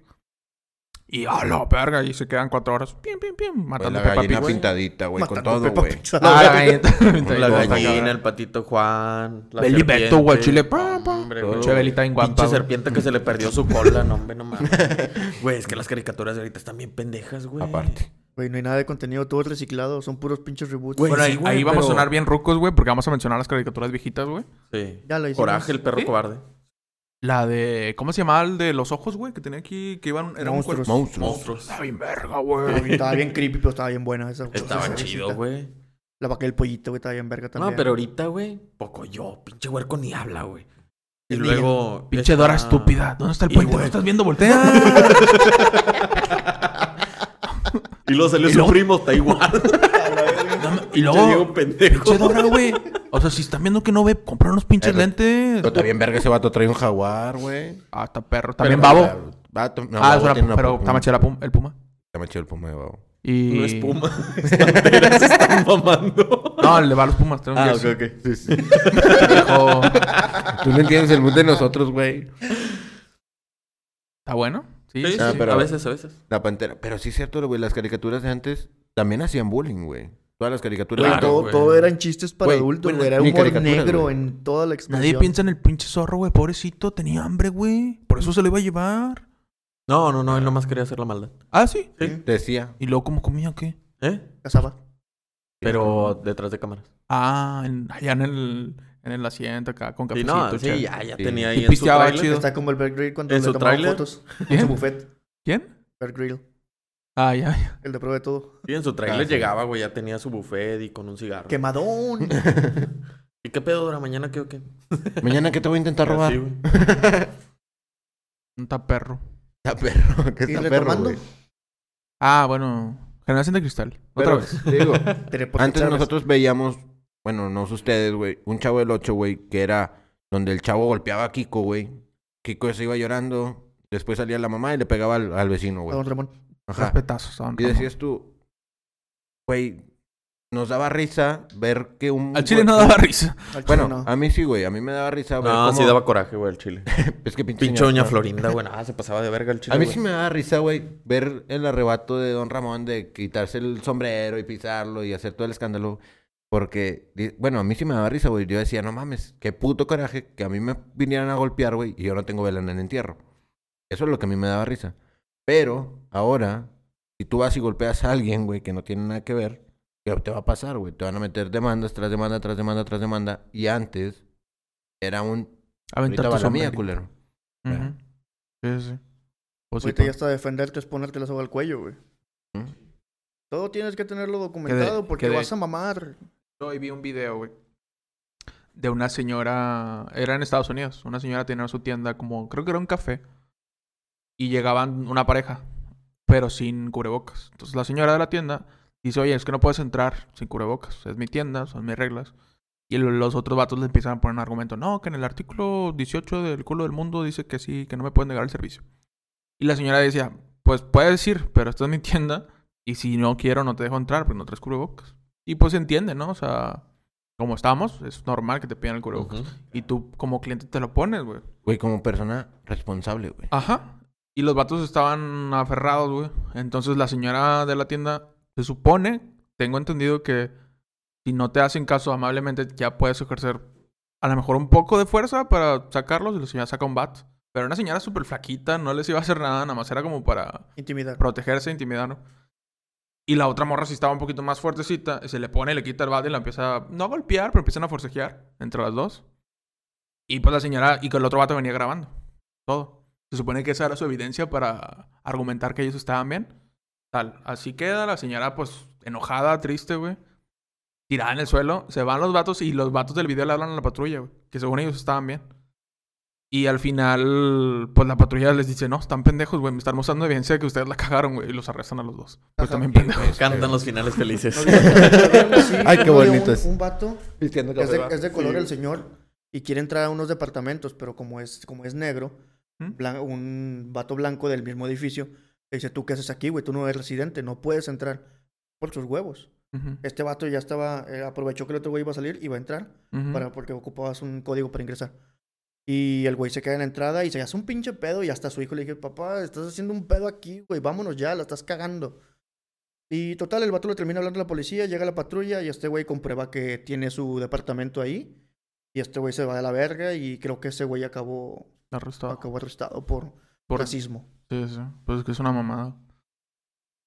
Y a la verga. Y se quedan cuatro horas. Pim, pim, pim. Güey, Matando la Peppa gallina Pig. güey. pintadita, güey, con todo, güey. La Ah, la [LAUGHS] gallina. La gallina, el patito Juan. La Beli Beto, serpiente. guachile, pa, pa. Güey. Pinche velita bien guapa. Pinche güey. serpiente que se le perdió su cola, no, hombre, no mames. [LAUGHS] Güey, es que las caricaturas de ahorita están bien pendejas, güey. Aparte. Güey, no hay nada de contenido, todo es reciclado, son puros pinches reboots. Güey, Bueno, sí, ahí, güey, ahí vamos a sonar bien rucos, güey, porque vamos a mencionar las caricaturas viejitas, güey. Sí. Ya la hicimos. Coraje, el perro ¿Sí? cobarde. La de. ¿Cómo se llamaba el de los ojos, güey? Que tenía aquí. Que iban. Era Monstruos. un Monstruos. Monstruos. Estaba bien verga, güey. Estaba bien creepy, pero estaba bien buena esa. Estaba esa chido, güey. La vaca del pollito, güey, estaba bien verga también. No, pero ahorita, güey, poco yo. Pinche huerco ni habla, güey. Y luego. Pinche está- Dora estúpida. ¿Dónde está el? ¿No güey, estás viendo? Voltea. [LAUGHS] [LAUGHS] Y luego salió Y su luego- primo, está igual. [LAUGHS] y luego. Pinche Dora, güey. O sea, si están viendo que no ve, comprar unos pinches Pero- lentes. Pero también verga ese vato trae un jaguar, güey. Ah, está perro. También Pero- babo. Vato, no, ah, Babo es una- pero está pum- el puma. Está más chido el puma de babo. Y... No es puma. [LAUGHS] Es pantera, se están mamando. No, el de va a los pumas. Ah, ok, ok. Dijo, Tú no entiendes el mood de nosotros, güey. ¿Está bueno? Sí, Ah, sí, pero- a veces, a veces. La pantera. Pero sí es cierto, güey. Las caricaturas de antes también hacían bullying, güey. Todas las caricaturas. Claro, todo, todo eran chistes para Güey, adultos, güey. Era humor negro güey. en toda la expresión. Nadie piensa en el pinche zorro, güey. Pobrecito, tenía hambre, güey. Por eso se lo iba a llevar. No, no, no, él nomás quería hacer la maldad. Ah, sí. Sí, Decía. ¿Y luego cómo comía qué? ¿Eh? Cazaba. Pero detrás de cámaras. Ah, en- allá en el, en el asiento acá con Sí, cafecito. no, sí, ya, ya Sí. tenía Y ahí en su pisteaba trailer. chido. Está como el Bear Grill cuando ¿En le su tomaba fotos en su buffet. ¿Quién? Bear Grill. Ah, ya, ya. El de prueba de todo. Sí, en su trailer Ah, sí. llegaba, güey, ya tenía su buffet y con un cigarro. ¡Quemadón! [LAUGHS] ¿Y qué pedo dura mañana qué o qué? Mañana que te voy a intentar robar. Güey. Un taperro. [LAUGHS] Está perro. ¿Qué ¿Y está perro, retomando? güey? Ah, bueno. Generación de cristal. Otra Pero, vez. te digo, [LAUGHS] Pero, ¿por qué antes nosotros veíamos, bueno, no sé ustedes, güey, un chavo del 8, güey, que era donde el chavo golpeaba a Kiko, güey. Kiko se iba llorando, después salía la mamá y le pegaba al, al vecino, A güey. Don Ramón. Ajá. Respetazos. don Y decías tú, güey, nos daba risa ver que un... Al chile güey- no daba risa. Al Bueno, no. a mí sí, güey, a mí me daba risa ver No, cómo... sí daba coraje, güey, el chile. [LAUGHS] Es que pinche, Pinche doña Florinda, güey, [LAUGHS] nada, se pasaba de verga el chile. A mí güey. sí me daba risa, güey, ver el arrebato de Don Ramón de quitarse el sombrero y pisarlo y hacer todo el escándalo. Porque, bueno, a mí sí me daba risa, güey. Yo decía, no mames, qué puto coraje que a mí me vinieran a golpear, güey, y yo no tengo vela en el entierro. Eso es lo que a mí me daba risa. Pero, ahora, si tú vas y golpeas a alguien, güey, que no tiene nada que ver, ¿qué te va a pasar, güey? Te van a meter demandas tras demanda, tras demanda, tras demanda. Y antes, era un... Aventar tu mía, culero. Ujú. Sí, sí. Sí, Ahorita ya hasta defenderte es ponerte la soga al cuello, güey. ¿Mm? Todo tienes que tenerlo documentado porque de- vas a mamar. Hoy vi un video. De una señora. Era en Estados Unidos. Una señora tenía su tienda como. Creo que era un café. Y llegaban una pareja. Pero sin cubrebocas. Entonces la señora de la tienda dice: Oye, es que no puedes entrar sin cubrebocas. Es mi tienda, son mis reglas. Y los otros vatos le empiezan a poner un argumento. No, que en el artículo 18 del culo del mundo dice que sí, que no me pueden negar el servicio. Y la señora decía: Pues puedes ir, pero esta es mi tienda. Y si no quiero, no te dejo entrar porque no traes cubrebocas. Y pues se entiende, ¿no? O sea, como estamos, es normal que te pidan el cubrebocas. Y tú como cliente te lo pones, güey. Güey, como persona responsable, güey. Ajá. Y los vatos estaban aferrados, güey. Entonces la señora de la tienda se supone, tengo entendido que si no te hacen caso amablemente, ya puedes ejercer a lo mejor un poco de fuerza para sacarlos y la señora saca un bat. Pero una señora súper flaquita, no les iba a hacer nada, nada más era como para Intimidar. protegerse, intimidar, ¿no? Y la otra morra sí estaba un poquito más fuertecita, se le pone, le quita el bate y la empieza, no a golpear, pero empiezan a forcejear entre las dos. Y pues la señora, y que el otro vato venía grabando, todo. Se supone que esa era su evidencia para argumentar que ellos estaban bien. Tal, así queda la señora pues enojada, triste, güey. Tirada en el suelo, se van los vatos y los vatos del video le hablan a la patrulla, güey. Que según ellos estaban bien. Y al final, pues la patrulla les dice, no, están pendejos, güey, me están mostrando evidencia de que ustedes la cagaron, güey. Y los arrestan a los dos. Pues Ajá. también pendejos. Cantan los finales felices. Ay, qué bonito un, es. Un vato Vistiendo es de, es de va. color Sí. el señor y quiere entrar a unos departamentos, pero como es, como es negro, ¿Mm? blan- un vato blanco del mismo edificio le dice, ¿tú qué haces aquí, güey? Tú no eres residente, no puedes entrar por sus huevos. Este vato ya estaba, eh, aprovechó que el otro güey iba a salir y iba a entrar para, porque ocupabas un código para ingresar. Y el güey se queda en la entrada y se hace un pinche pedo y hasta a su hijo le dije, papá, estás haciendo un pedo aquí, güey, vámonos ya, la estás cagando. Y total, el vato le termina hablando a la policía, llega la patrulla y este güey comprueba que tiene su departamento ahí. Y este güey se va a la verga y creo que ese güey acabó, Arrestado. acabó arrestado por, Por- racismo. Sí, sí. Pues es que es una mamada.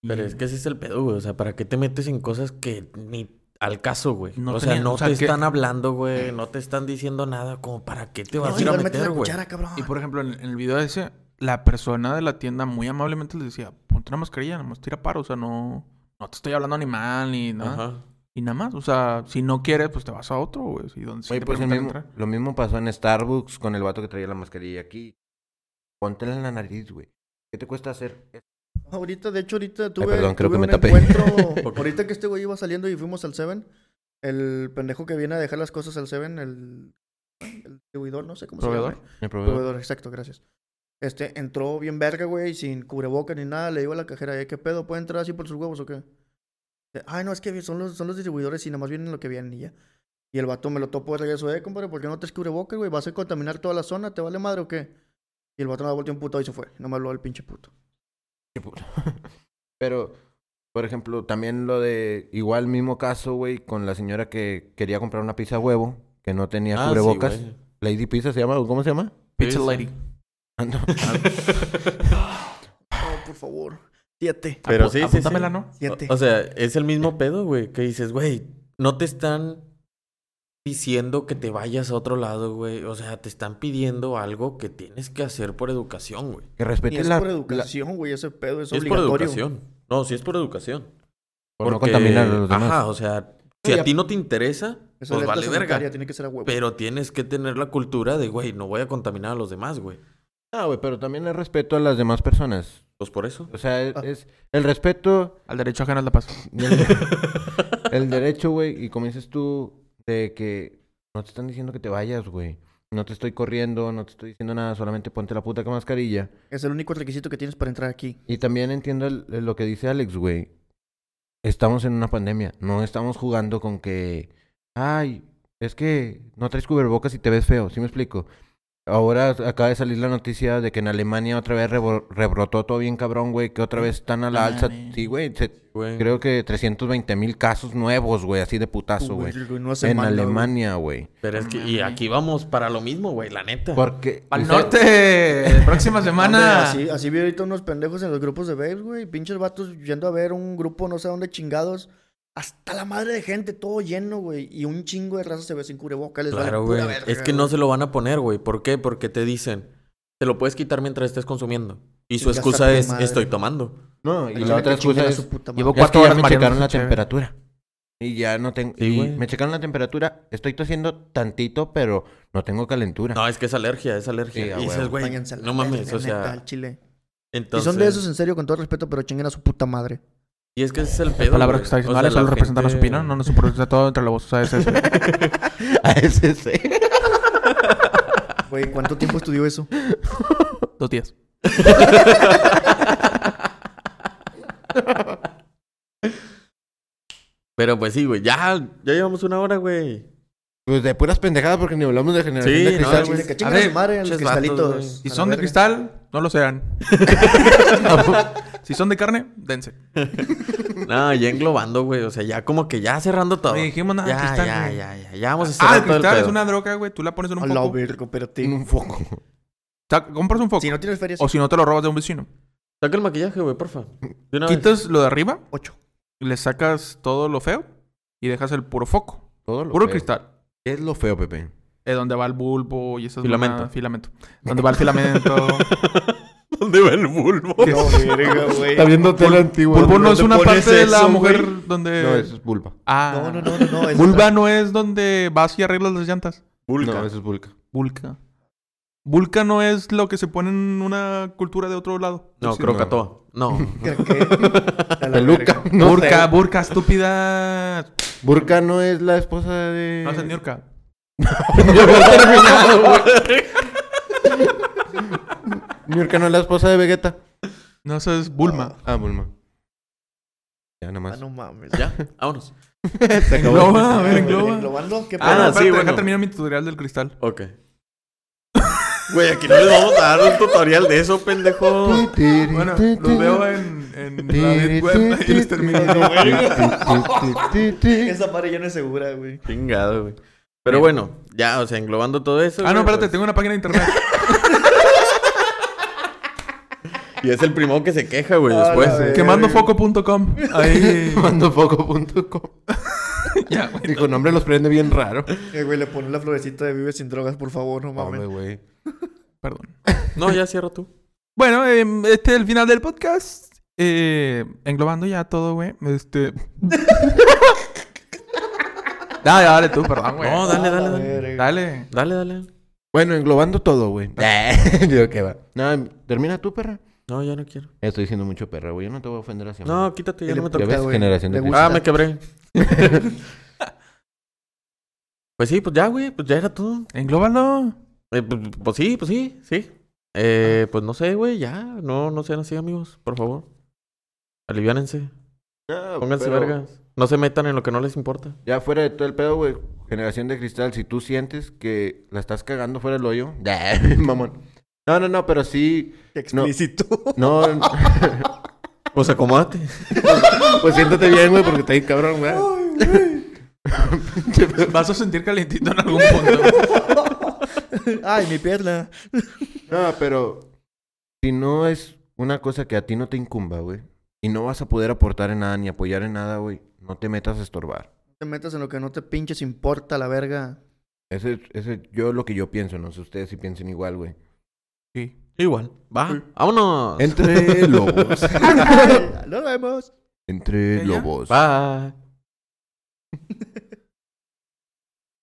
Pero Y- es que ese es el pedo, güey. O sea, ¿para qué te metes en cosas que ni al caso, güey? No o sea, tenía- no o sea, te que- están hablando, güey. No te están diciendo nada. Como, ¿para qué te vas No, a ir a meter, la güey? Y por ejemplo, en, en el video ese, la persona de la tienda muy amablemente les decía, ponte una mascarilla, nomás tira paro, o sea, no, no te estoy hablando ni mal ni nada. Ajá. Y nada más, o sea, si no quieres, pues te vas a otro, güey. Y donde sí te pues mismo- lo mismo pasó en Starbucks con el vato que traía la mascarilla aquí. Póntela en la nariz, güey. ¿Qué te cuesta hacer? Ahorita, de hecho, ahorita tuve, perdón, creo tuve que me un tapé. encuentro. [LAUGHS] ahorita que este güey iba saliendo y fuimos al Seven, el pendejo que viene a dejar las cosas al Seven, el, el distribuidor, no sé cómo ¿Proveedor? se llama. Mi proveedor. Proveedor, exacto, gracias. Este, entró bien verga, güey, sin cubreboca ni nada. Le digo a la cajera, "Eh, ¿qué pedo? ¿Puede entrar así por sus huevos o qué? Ay, no, es que son los, son los distribuidores y nada más vienen lo que vienen y ya. Y el vato me lo topo de regreso, eh, compadre, ¿por qué no te cubreboca, güey? ¿Vas a contaminar toda la zona? ¿Te vale madre o qué? Y el vato me volteó un puto y se fue. No me habló el pinche puto. [LAUGHS] Pero, por ejemplo, también lo de, igual mismo caso, güey, con la señora que quería comprar una pizza a huevo, que no tenía Ah, cubrebocas. Lady Pizza se llama, ¿o ¿cómo se llama? Pizza. Lady. Ah, no. [LAUGHS] Oh, por favor. Siete. Pero Apu- sí, sí, sí. ¿no? Siete. O, o sea, es el mismo pedo, güey. Que dices, güey, no te están diciendo que te vayas a otro lado, güey. O sea, te están pidiendo algo que tienes que hacer por educación, güey. Que Y respete es la, por la- educación, güey, ese pedo es es por obligatorio. educación. No, sí es por educación. por no contaminar a los demás. Ajá, o sea, si a ti no te interesa, Esa pues vale verga. Tiene que ser a huevo. Pero tienes que tener la cultura de, güey, no voy a contaminar a los demás, güey. Ah, güey, pero también el respeto a las demás personas. Pues por eso. O sea, es, Ah. es el respeto, Al derecho ajeno es la paz. el, [LAUGHS] el derecho, güey, y como dices tú, de que no te están diciendo que te vayas, güey. No te estoy corriendo, no te estoy diciendo nada, solamente ponte la puta mascarilla. Es el único requisito que tienes para entrar aquí. Y también entiendo el- el- lo que dice Alex, güey. Estamos en una pandemia. No estamos jugando con que. Ay, es que no traes cubrebocas y te ves feo. ¿Sí me explico? Ahora acaba de salir la noticia de que en Alemania otra vez rebo- rebrotó todo bien cabrón, güey. Que otra vez están a la alza. Sí, güey. se- Güey. Creo que 320 mil casos nuevos, güey. Así de putazo, güey. No En. Alemania, güey. Pero es que, y aquí vamos para lo mismo, güey, la neta. Porque. ¡Al usted- norte! [LAUGHS] Próxima Hombre, semana. así, así vi ahorita unos pendejos en los grupos de babes, güey. Pinches vatos yendo a ver un grupo no sé dónde chingados. Hasta la madre de gente, todo lleno, güey. Y un chingo de raza se ve sin cubreboca. Les Claro, güey. Es que no se lo van a poner, güey. ¿Por qué? Porque te dicen, te lo puedes quitar mientras estés consumiendo. Y su excusa es, madre. estoy tomando. No, y la otra excusa es. su puta Llevo madre. Es que cuatro ya horas me checaron la temperatura. Y ya no tengo. Sí, y me checaron la temperatura. Estoy tosiendo tantito, pero no tengo calentura. No, es que es alergia, es alergia. Sí, y dices, güey, no mames, o sea... chile. Entonces... Si son de esos, en serio, con todo respeto, pero chinguen a su puta madre. Y es que ese es el La pedo, palabra güey. que está diciendo O sea, solo representan a su opinión, no nos representa todo entre la voz. O sea, es eso. A ese sí. [LAUGHS] Güey, ¿cuánto tiempo estudió eso? [LAUGHS] Dos días. [LAUGHS] Pero pues sí, güey, ya, ya llevamos una hora, güey. Pues de puras pendejadas porque ni hablamos de generación Sí, de no, cristal. Que chinguen A ver, madre, los vatos, cristalitos. Si son de cristal, no lo sean. Si son de carne, dense. [LAUGHS] No, ya englobando, güey. O sea, ya como que ya cerrando todo. No dijimos nada ya, cristal, ya, güey. ya, ya, ya vamos a Ah, cerrar el todo el cristal es una droga, güey. Tú la pones en A un la foco. verga, espérate. En un foco. Sa- Compras un foco. Si no tienes ferias, O si no, te lo robas de un vecino. Saca el maquillaje, güey, porfa. De una vez. Quitas lo de arriba, ocho. le sacas todo lo feo y dejas el puro foco. Todo lo Puro feo. cristal. ¿Qué es lo feo, Pepe? Eh, donde va el bulbo y esas Filamento. Filamento. Donde va el filamento. [LAUGHS] ¿Dónde va el bulbo? No, verga, güey. Está viendo tela antigua. Bulbo no es ¿Dónde una parte de la mujer donde... No, eso es vulva. Ah. No, no, no, no. no Vulva no es donde vas y arreglas las llantas. Vulca. No, eso es vulca. Vulca. Vulca no es lo que se pone en una cultura de otro lado. No. No. [LAUGHS] Creo que- a la Peluca. No Burka, sé. burka, estúpida. Burka no es la esposa de. No, es Niurka. Ya había terminado, güey. Niurka no es la esposa de Vegeta. No, eso es Bulma. Ah, Bulma. Ya, nada Ah, más. no mames. Ya, vámonos. [LAUGHS] Se acabó. Engloba, a ver, engloba. Englobando, ¿qué Ah, sí, bueno. deja terminar mi tutorial del cristal. Ok. Güey, aquí no les vamos a dar un tutorial de eso, pendejo. Bueno, los veo en, en la deep web. Ahí les termino. [LAUGHS] [LAUGHS] Esa madre ya no es segura, güey. Chingado, güey. Pero bueno, ya, o sea, englobando todo eso. Ah, no, espérate, pues- tengo una página de internet. Y es el primero que se queja, güey, después. verga. Quemandofoco.com. Ahí. [LAUGHS] Mandofoco.com. [LAUGHS] ya, güey. Y con nombre los prende bien raro. Eh, güey, le pones la florecita de Vive sin drogas, por favor, no mames. Hombre, güey. [LAUGHS] Perdón. No, ya cierra tú. Bueno, em, este es el final del podcast. Eh, englobando ya todo, güey. Este. dale, dale tú, perdón, güey. No, dale, dale, dale. Dale. Dale, dale. Bueno, englobando todo, güey. Digo que va. No, termina tú, perra. No, ya no quiero. Estoy diciendo mucho perra, güey. Yo no te voy a ofender así. No, quítate, ya no me toca. ves, güey. generación de. Ah, me quebré. [LAUGHS] pues sí, pues ya, güey, pues ya era todo. Englóbalo. Eh, pues, pues sí, pues sí, sí. Eh, pues no sé, güey, ya. No, no sean así, amigos, por favor. Aliviánense. No, Pónganse pero vergas. No se metan en lo que no les importa. Ya fuera de todo el pedo, güey. Generación de cristal, si tú sientes que la estás cagando fuera del hoyo. [LAUGHS] mamón. No, no, no, pero sí. Explícito. No. [LAUGHS] [LAUGHS] Pues acomódate. [LAUGHS] pues siéntate bien, güey, porque está ahí cabrón, güey. Vas a sentir calientito en algún punto. Ay, mi pierna. No, pero si no es una cosa que a ti no te incumba, güey, y no vas a poder aportar en nada ni apoyar en nada, güey, no te metas a estorbar. No te metas en lo que no te pinches importa, la verga. Ese, ese, yo lo que yo pienso, no sé ustedes si piensen igual, güey. Sí. Igual. Va, vámonos. Entre [LAUGHS] lobos. Nos vemos. Entre lobos. Bye.